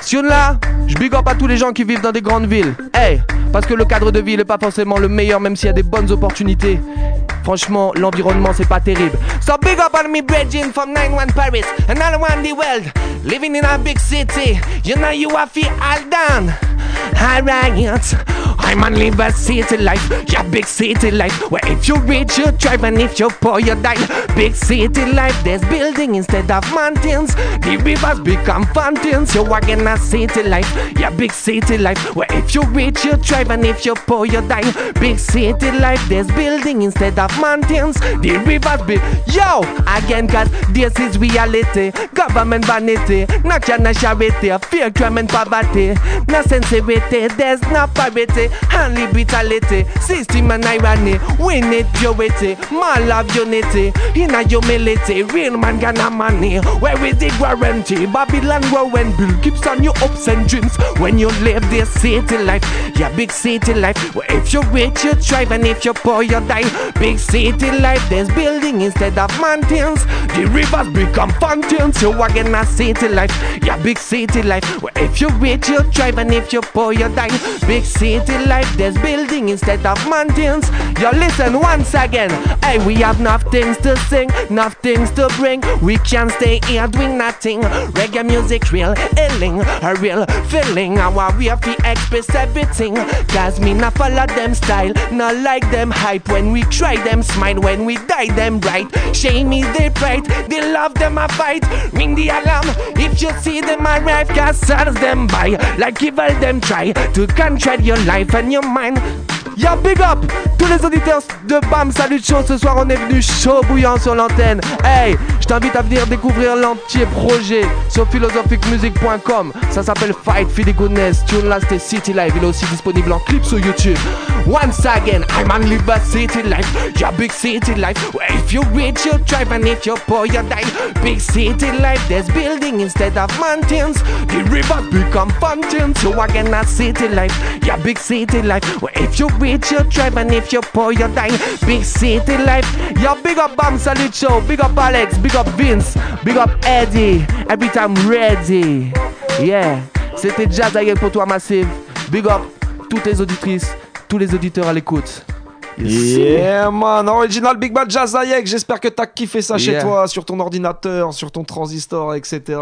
Sur là, je big up à tous les gens qui vivent dans des grandes villes. Hey, parce que le cadre de vie n'est pas forcément le meilleur, même s'il y a des bonnes opportunités. Franchement, l'environnement c'est pas terrible. So big up on me brethren from 91 Paris and all around the world, living in a big city. You know you are feel all down. Alright, I'm on live a city life, yeah, big city life. Where if you rich, you thrive, and if you poor, you die. Big city life, there's building instead of mountains. The rivers become fountains. You walk in a city life, yeah, big city life. Where if you rich, you thrive, and if you poor, you die. Big city life, there's building instead of mountains. The rivers be yo again, cause this is reality. Government vanity, not your nationality, fear, crime, and poverty. No sincerity, there's no parity, only brutality. System and irony, we need purity, more love, unity. In a humility, real man gonna money. Where is the guarantee? Babylon growing bill keeps on your ups and dreams. When you live this city life, yeah, big city life. Where if you're rich, you thrive, and if you're poor, you die. Big city life, there's building instead of mountains. The rivers become fountains. You walk in a city life, yeah, big city life. Where if you're rich, you thrive, and if you're poor, you die. Big city life, there's building instead of mountains. You listen once again. Hey, we have enough things to sing, enough things to bring. We can stay here doing nothing. Reggae music, real healing, a real feeling. Our way to express everything. Cause me not follow them style, not like them hype. When we try them smile, when we die them right. Shame is they pride, they love them a fight. Ring the alarm if you see them arrive. Cause serves them by like evil them try to control your life and your mind. Yo, big up tous les auditeurs de BAM Salut Show. Ce soir, on est venu chaud bouillant sur l'antenne. Hey, je t'invite à venir découvrir l'entier projet sur philosophicmusic.com. Ça s'appelle Fight for the Goodness. Tune là, c'était City Live. Il est aussi disponible en clip sur YouTube. Once again, I'm on live a city life. Yeah, big city life. Where if you rich, you thrive, and if you're poor, you die. Big city life, there's building instead of mountains. The rivers become fountains. So again, a city life. Yeah, big city life. Where if you rich, you thrive, and if you're poor, you die. Big city life. Yo, big up Bam Salute Show. Big up Alex. Big up Vince. Big up Eddie. Every time ready. Yeah. C'était Jazz pour toi, Massive. Big up toutes les auditrices, tous les auditeurs à l'écoute. Yeah man, original Big Bad Jazz Ayek, j'espère que t'as kiffé ça chez toi, sur ton ordinateur, sur ton transistor, etc.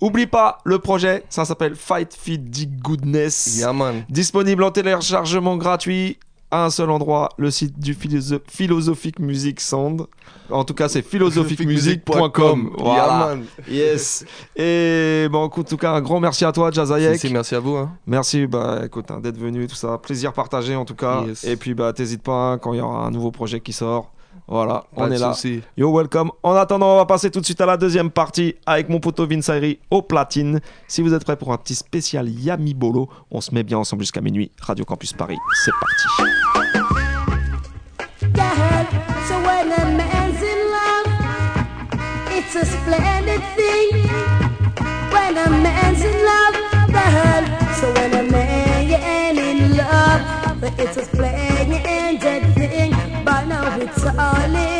Oublie pas le projet, ça s'appelle Fight Feed the Goodness. Yeah, man. Disponible en téléchargement gratuit à un seul endroit, le site du philosoph- Philosophic Music Sound. En tout cas, c'est philosophicmusic.com. Voilà. Yes. Et bon, en tout cas, un grand merci à toi, Jazz Ayek. Si, si, merci à vous. Hein. Merci bah, écoute, hein, d'être venu, tout ça. Plaisir partagé en tout cas. Yes. Et puis bah, t'hésites pas hein, quand il y aura un nouveau projet qui sort. Voilà, Pas on est là. souci. Yo, welcome. En attendant, on va passer tout de suite à la deuxième partie avec mon poteau Vince Ayri au platine. Si vous êtes prêts pour un petit spécial Yami Bolo, on se met bien ensemble jusqu'à minuit. Radio Campus Paris, c'est parti. It's a splendid thing when a man's in love, girl. so when a man in love, it's a splendid thing, but now it's all in.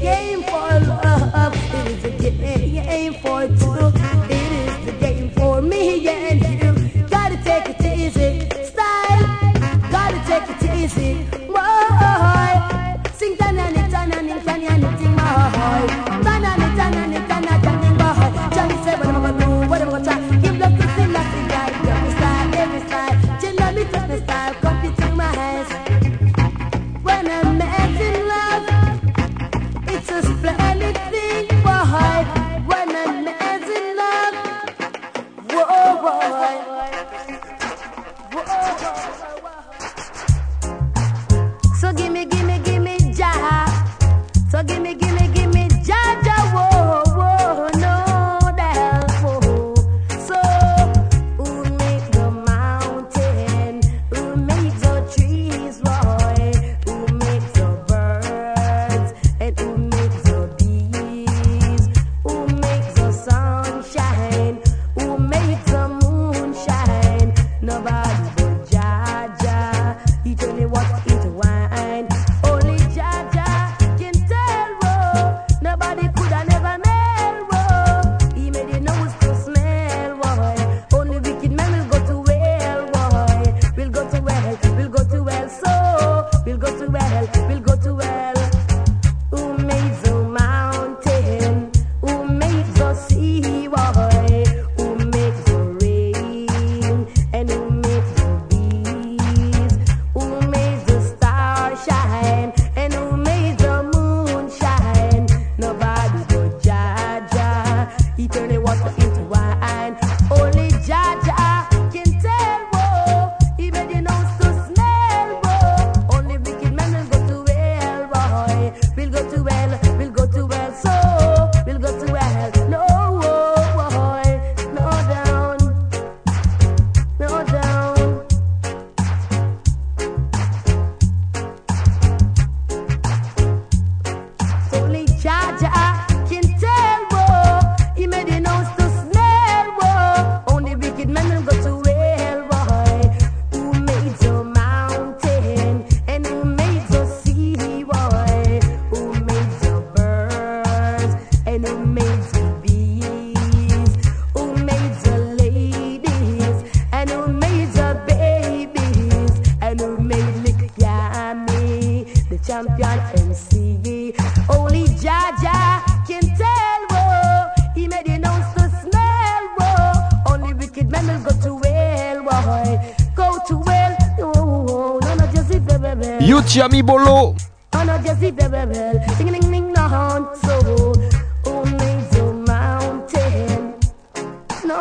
game for love. It is a game for two. It is the game for me and you. Gotta take it easy. Style. Gotta take it easy.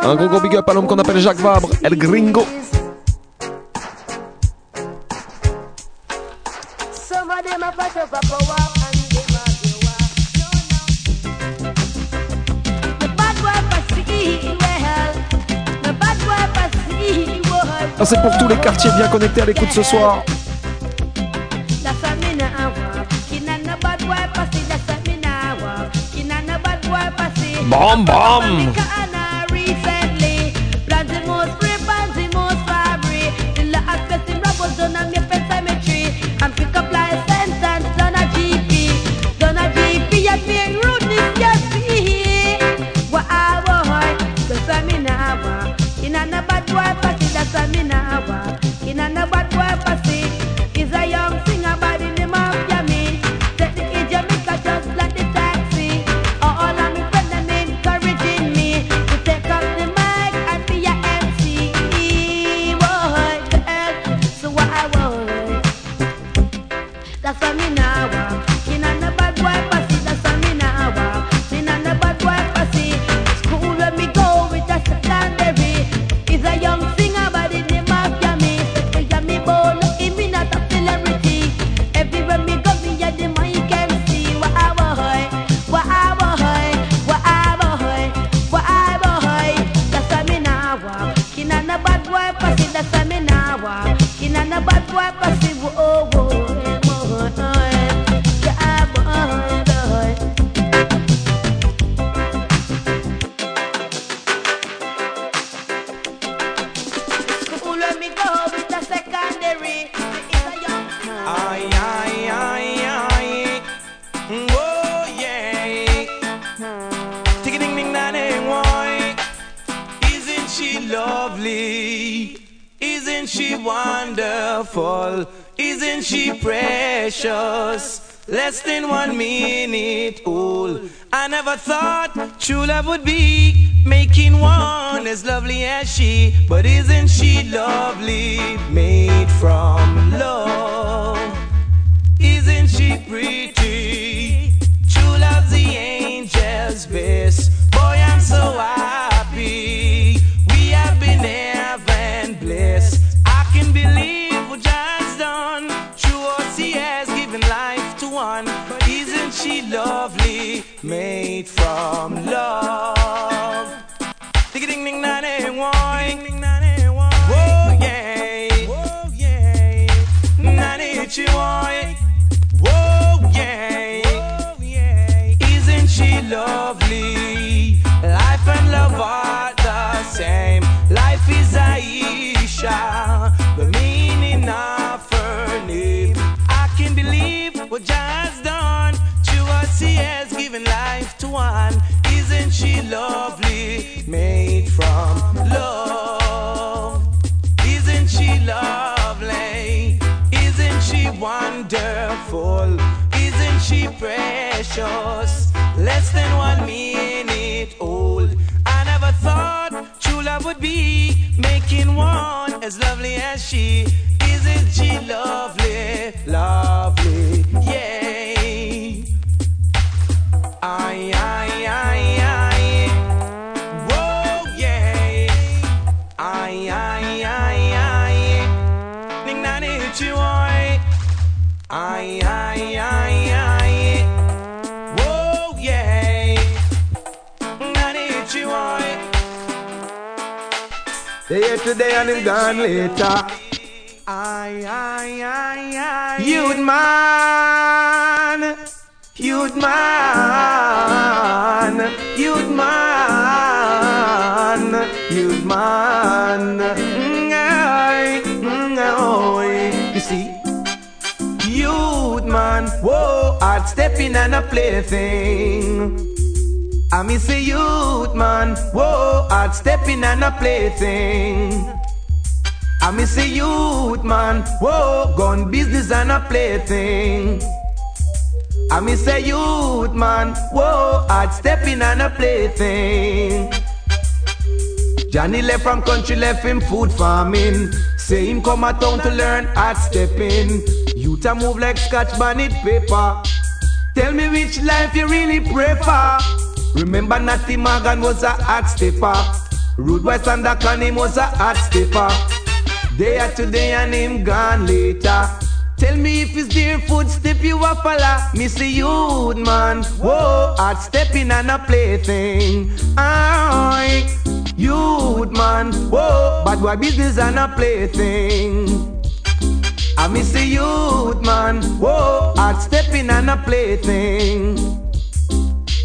Un gros gros big up à l'homme qu'on appelle Jacques Vabre, El Gringo. C'est pour tous les quartiers bien connectés à l'écoute ce soir. Bomb, bomb. Precious? Less than one minute old. I never thought true love would be making one as lovely as she. Isn't she lovely? Lovely, today and him gone later. Ay, ay, ay, ay. Youth man, youth man, youth man, youth man. Mm, aye, mm, oy. You see, youth man, whoa, hard stepping and a plaything. I miss a youth man, whoa, hard stepping and a plaything. I miss a youth man, whoa, gun business and a plaything. I miss a youth man, whoa, hard stepping and a plaything. Johnny left from country, left him food farming. Say him come a town to learn hard stepping. Youth a move like scotch bonnet paper. Tell me which life you really prefer. Remember Natty Morgan was a hard stepper. Rude West and him was a hard stepper. Day are today and him gone later. Tell me if it's dear footstep you a follow. Missy youth man, whoa, hard stepping and a plaything. Aye, youth man, whoa, bad boy business and a plaything. I miss a youth man, whoa, hard stepping and a plaything.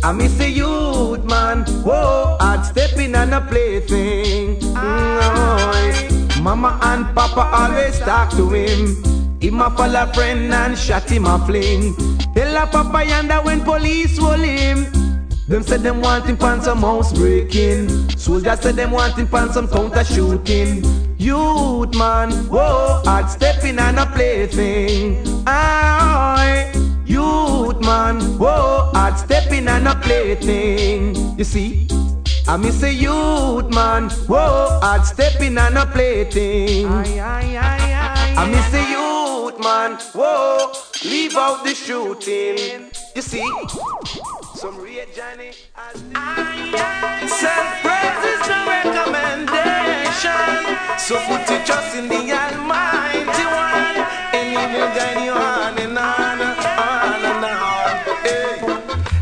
I miss a youth man, whoa, hard stepping and a plaything. Mm. Mama and Papa always talk to him. Him a follow friend and shot him a fling. Tell a Papa yonder when police hold him. Them said them want him pan some house breaking. Soldiers said them want him pan some counter shooting. Youth man, whoa, hard stepping and a plaything. Aye, youth man, whoa, hard stepping and a plaything. You see? I miss a youth man, whoa, hard stepping and a plaything. I miss a youth man, whoa, leave out the shooting. You see, some real Johnny Self-praise is no recommendation. So put your trust in the Almighty One, and He will guide you on and on, on and on. Hey.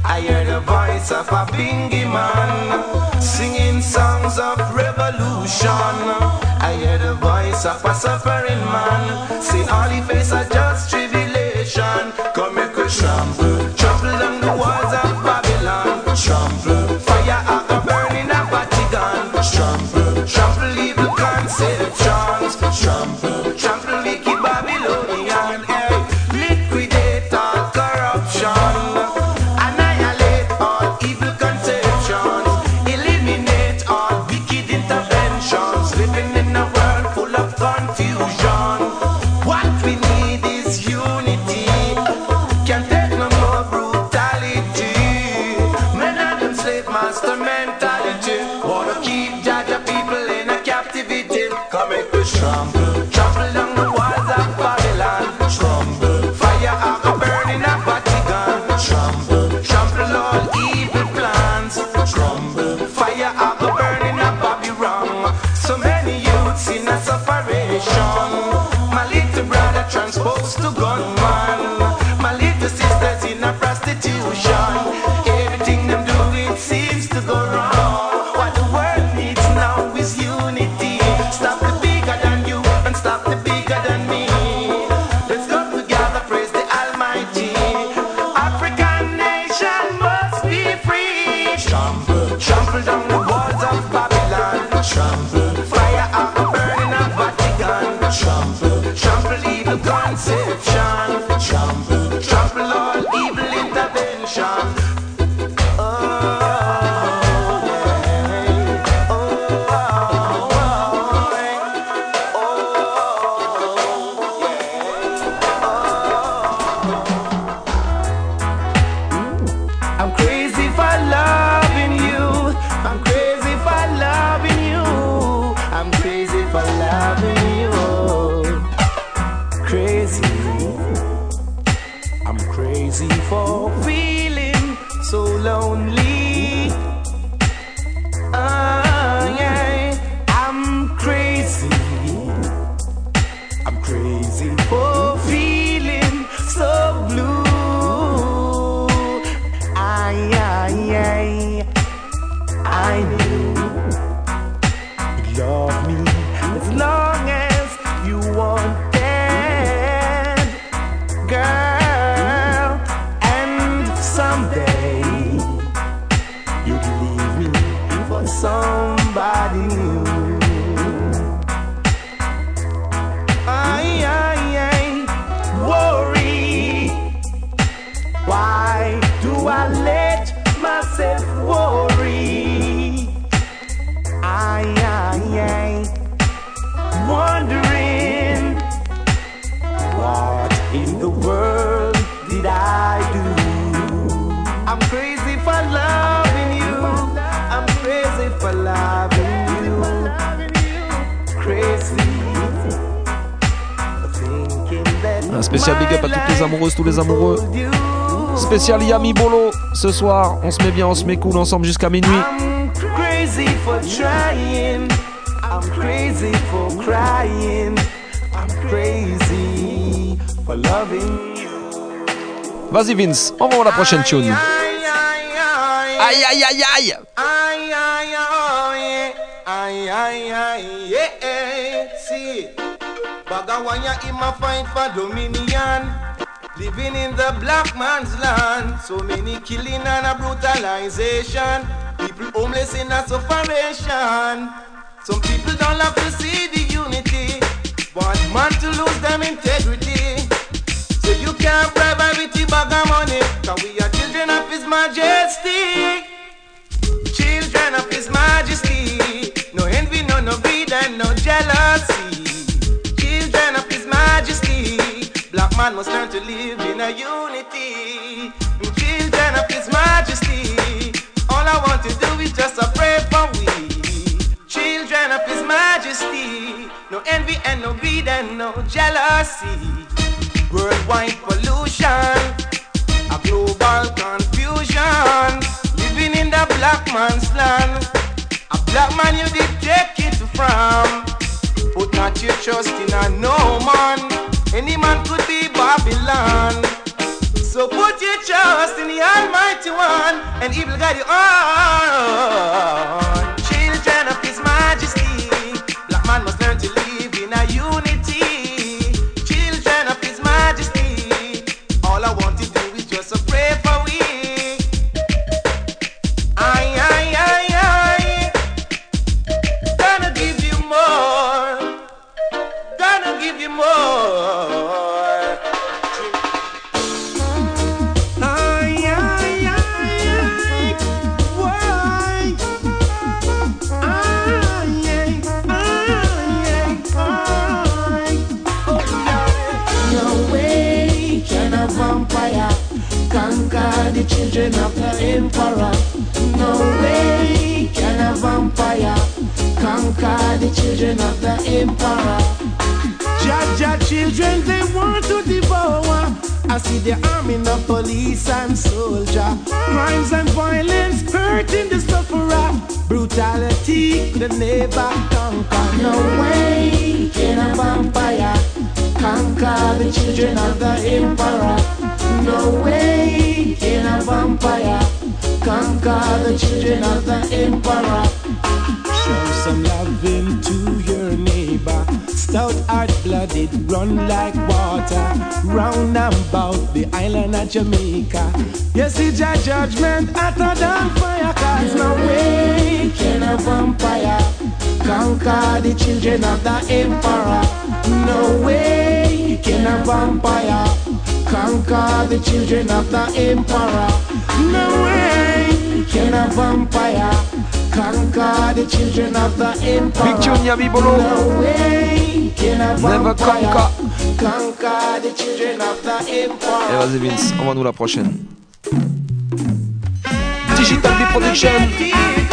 I heard the voice of a bingy man singing songs of revolution. I hear the voice of a suffering man say all he face are just tribulation. Come make we trample, I knew. À toutes les amoureuses, tous les amoureux. Spécial Yami Bolo. Ce soir, on se met bien, on se met cool ensemble jusqu'à minuit. I'm crazy for trying. I'm crazy for crying. I'm crazy for loving you. Vas-y Vince, envoie la prochaine tune. Aïe aïe aïe aïe. Aïe aïe aïe. Aïe aïe aïe. Yeah, yeah. See. Bagawanya in my fight for dominion. Living in the black man's land. So many killing and a brutalization. People homeless in a sufferation. Some people don't love to see the unity. Want man to lose them integrity. So you can't bribe the bag of money. Cause we are children of His Majesty. Children of His Majesty. No envy, no, no greed, and no jealousy. Man must learn to live in a unity. Children of His Majesty. All I want to do is just a pray for we. Children of His Majesty. No envy and no greed and no jealousy. Worldwide pollution. A global confusion. Living in the black man's land. A black man you did take it from. Put not your trust in a no man. Any man could be Babylon. So put your trust in the Almighty One, and He will guide you on. Jaja children, they want to devour. I see the army, the police and soldier. Crimes and violence hurting the sufferer. Brutality could never conquer. No way can a vampire conquer the children of the emperor. No way can a vampire conquer the children of the emperor. Show some loving to your neighbor stout heart blooded, run like water, round about the island of Jamaica. Yes, it's a judgment hotter than fire, cause no way can a vampire conquer the children of the emperor. No way can a vampire conquer the children of the emperor. No way can a vampire conquer the children of the empire. Big Junior Bibolo. Oh. No Never conquer. Conquer the children of the empire. Et vas-y Vince, envoie-nous la prochaine. Digital Beat Production.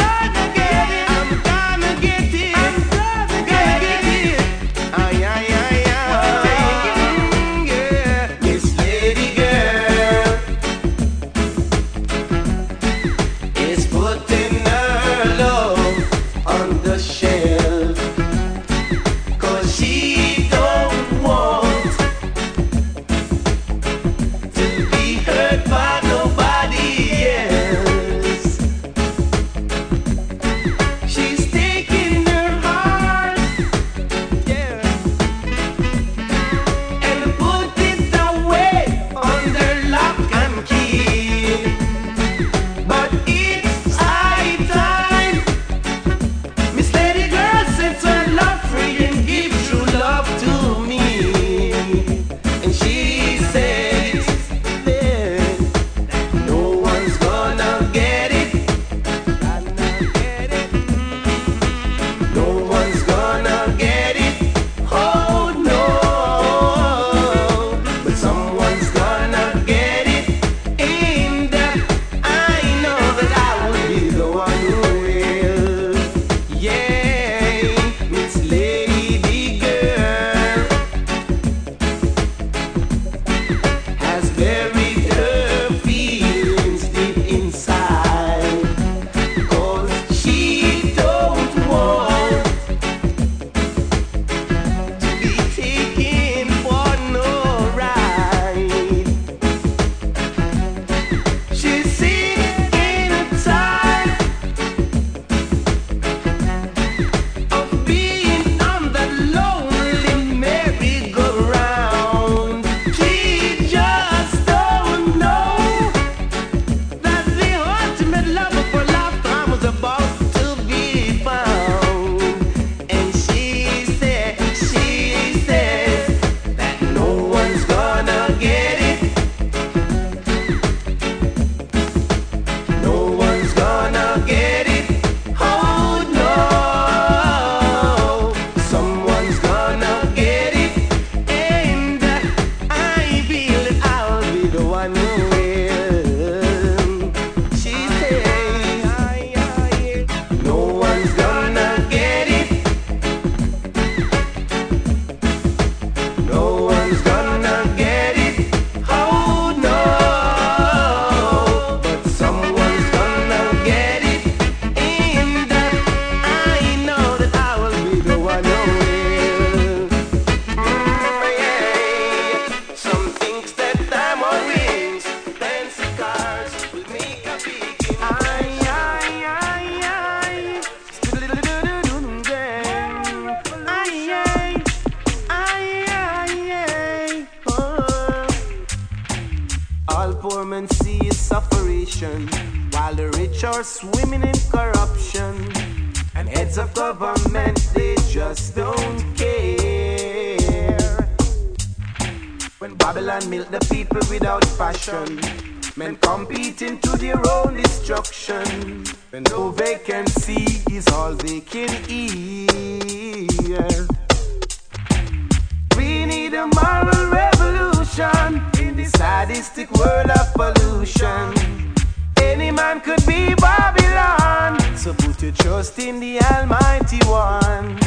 trust in the Almighty One.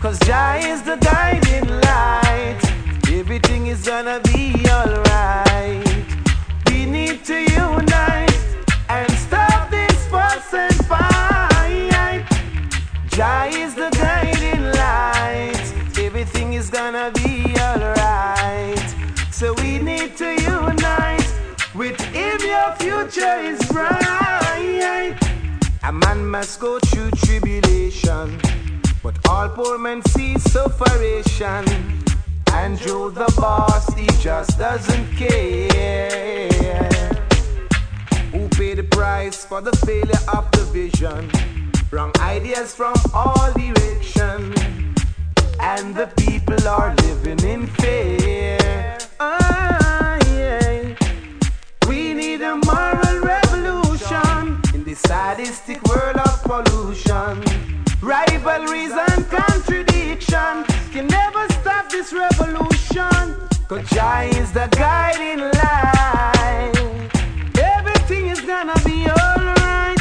Cause Jah is the guiding light. Everything is gonna be alright. We need to unite and stop this fuss and fight. Jah is the guiding light. Everything is gonna be alright. So we need to unite. With him, your future is bright. A man must go through tribulation, but all poor men see sufferation. Andrew the boss, he just doesn't care. Who pay the price for the failure of the vision? Wrong ideas from all directions, and the people are living in fear. Revolution. Rivalries and contradiction can never stop this revolution. Cause Jah is the guiding light. Everything is gonna be alright.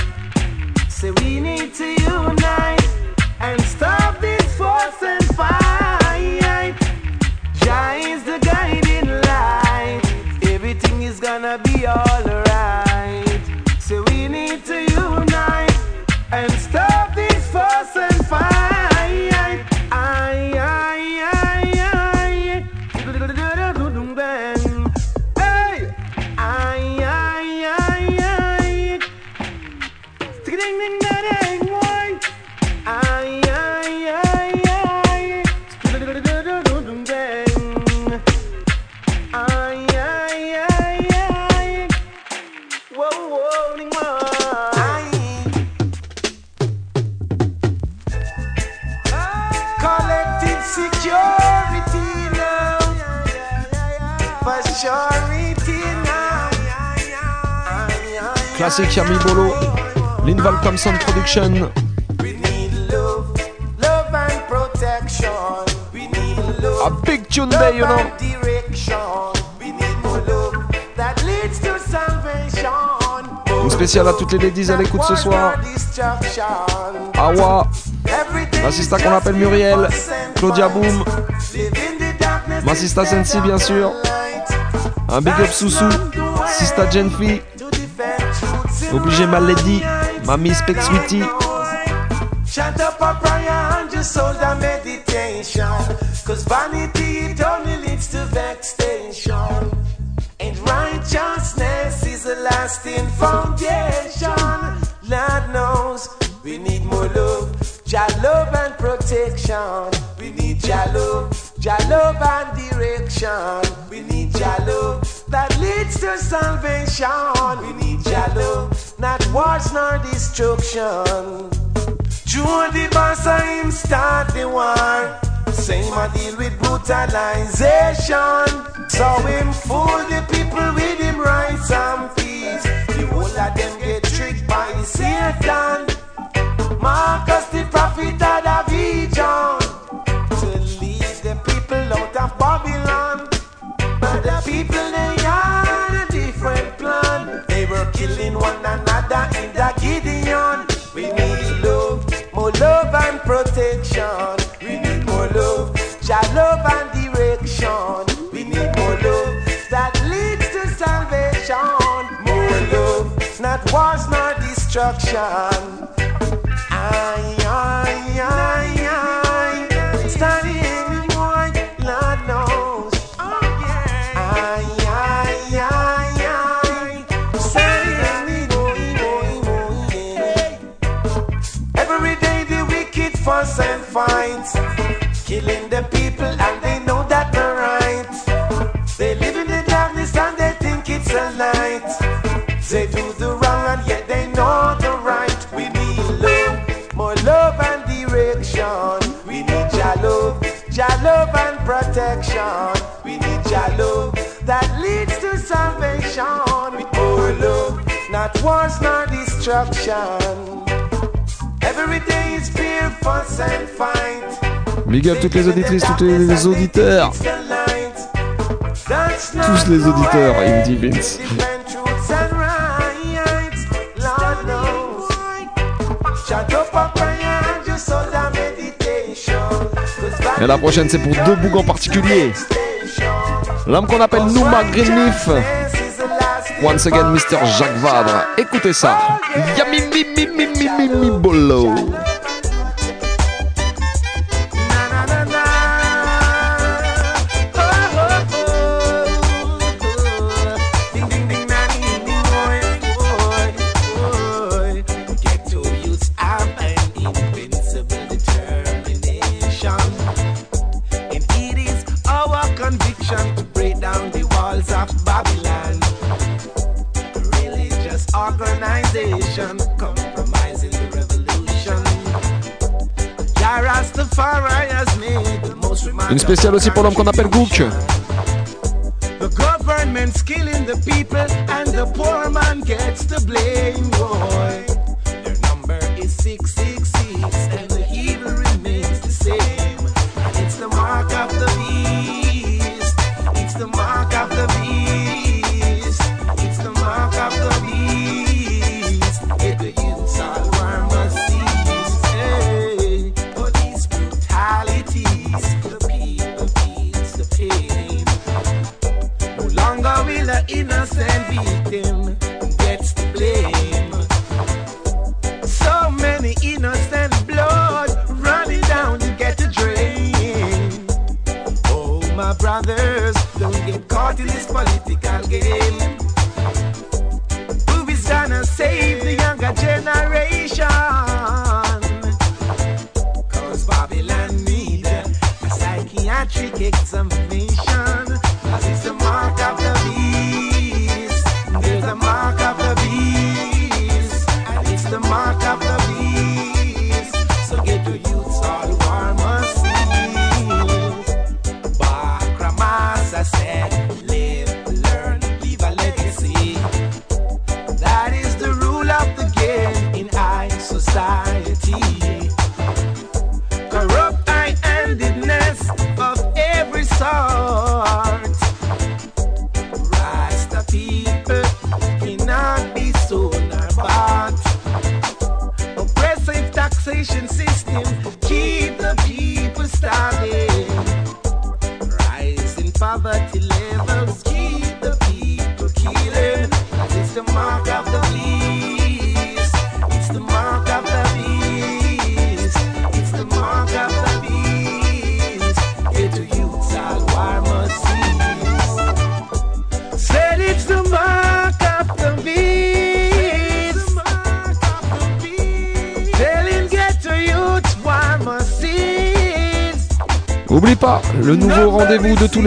So we need to unite and stop this force and fight. Jah is the guiding light. Everything is gonna be alright. Classique Yami Bolo, Linval Thompson Production. A big tune there, you know. Une spéciale à toutes les ladies à l'écoute ce soir. Awa, l'assistant qu'on appelle Muriel, Claudia Boom, ma sista Sensi bien sûr, un big up Soussou, sista Genfi, obligé ma lady, ma Miss Peck Sweetie, Shut up and just hold a meditation. Cause vanity it only leads to vexation. And righteousness is a lasting foundation. Lord knows we need more love, Jah love and protection. We need Jah love, Jah love and direction. We need Jah love that leads to salvation. We need Jah love, not wars nor destruction. Joe the boss of him start the war. Same a deal with brutalization. So him fool the people with him rights and peace. The whole of them get tricked by Satan. Marcus the prophet had a vision protection. We need more love, Jah love and direction. We need more love that leads to salvation. More love, not wars nor destruction. Aye, aye, aye. Fuss and fight, killing the people and they know that they're right. They live in the darkness and they think it's a light. They do the wrong and yet they know the right. We need love, more love and direction. We need Jah love, Jah love and protection. We need Jah love that leads to salvation. With more love, not wars nor destruction. Big up toutes les auditrices, tous les auditeurs. Tous les auditeurs, il me dit Vince. Et la prochaine, c'est pour deux bougs en particulier. L'homme qu'on appelle Nouma Greenleaf. Once again, Mr. Jacques Vadre. Écoutez ça. Yami mi mi mi mi mi mi bolo. Une spéciale aussi pour l'homme qu'on appelle Gook. The government's killing the people and the poor man gets the blame, boy.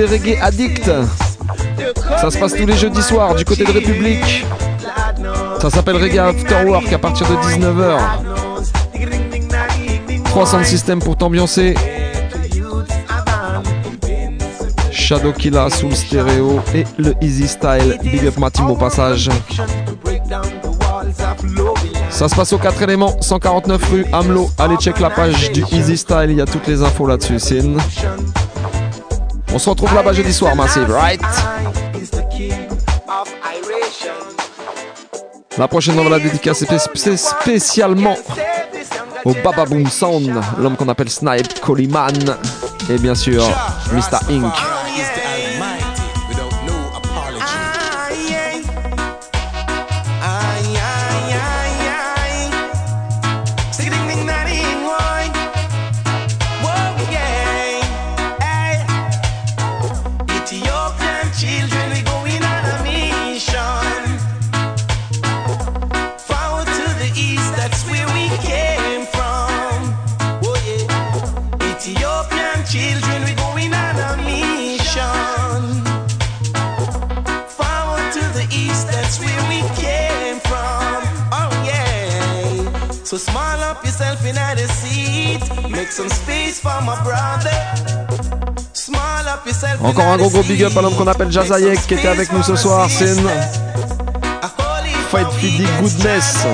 reggae addicts. Ça se passe tous les jeudis soirs du côté de République. Ça s'appelle Reggae After Work à partir de 19h. 300 systèmes pour t'ambiancer. Shadow Killa sous le stéréo et le Easy Style. Big up ma team au passage. Ça se passe aux 4 éléments, 149 rue Hamelot. Allez check la page du Easy Style, il y a toutes les infos là-dessus. C'est. On se retrouve là-bas jeudi soir, Massive, right? La prochaine, on va la dédicacer spécialement au Baba Boom Sound, l'homme qu'on appelle Snipe Coleman et bien sûr Mr. Inc. Encore un gros gros big up à l'homme qu'on appelle Jazayek qui était avec nous ce soir. C'est une ah. Fight Fiddy Goodness.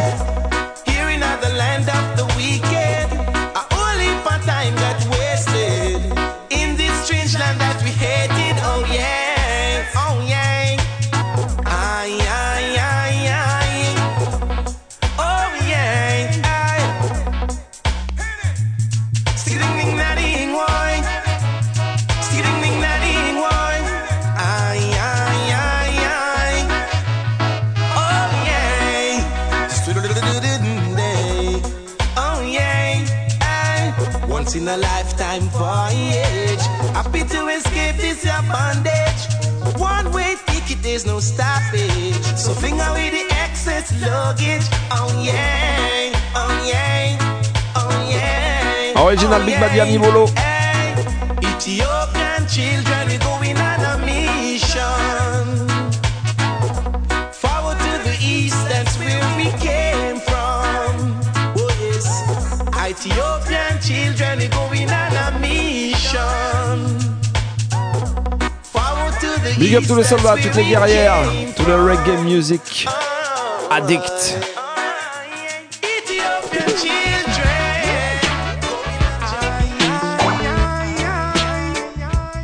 Original Big Bad Yami Bolo. Ethiopian children is going on a mission. Forward to the east, that's where we came from. Oh yes, Ethiopian children is going on a mission. Forward to the Big up tous les soldats, toutes les guerrières, tout le reggae music oh, addict.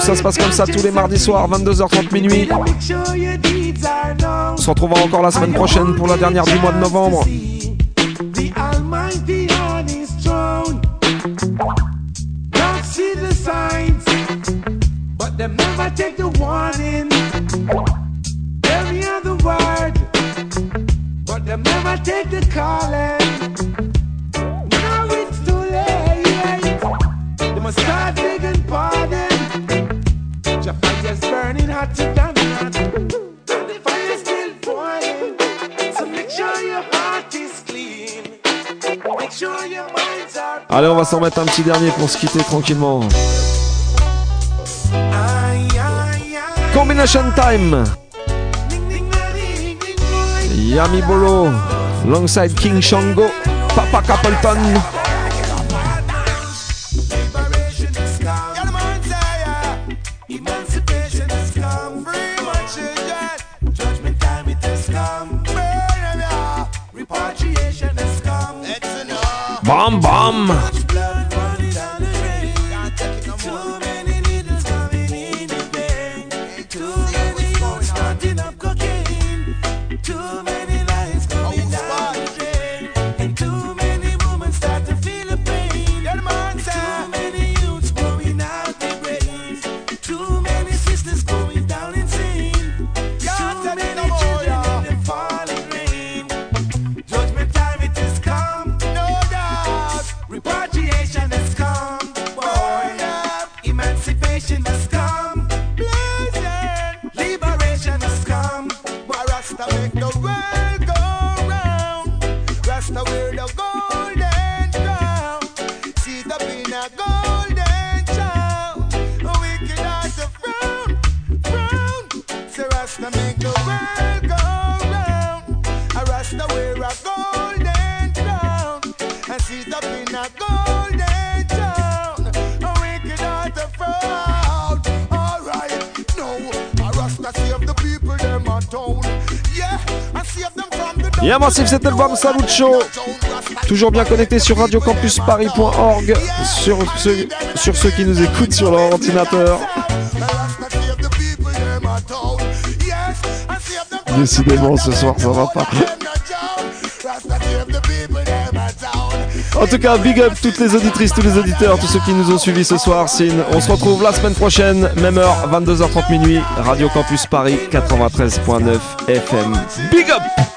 Ça se passe comme ça tous les mardis soirs, 22h30 minuit. On se retrouvera encore la semaine prochaine pour la dernière du mois de novembre. s'en mettre un petit dernier pour se quitter tranquillement. Combination Time. Yami Bolo, alongside King Shango, Papa Capleton. Bomb, bomb. massive, c'était le Bam Salucho. Toujours bien connecté sur radiocampusparis.org, sur ceux, sur ceux qui nous écoutent sur leur ordinateur. Décidément, ce soir, ça va pas. En tout cas, big up toutes les auditrices, tous les auditeurs, tous ceux qui nous ont suivis ce soir. Une... On se retrouve la semaine prochaine, même heure, 22h30 minuit, Radio Campus Paris 93.9 FM. Big up!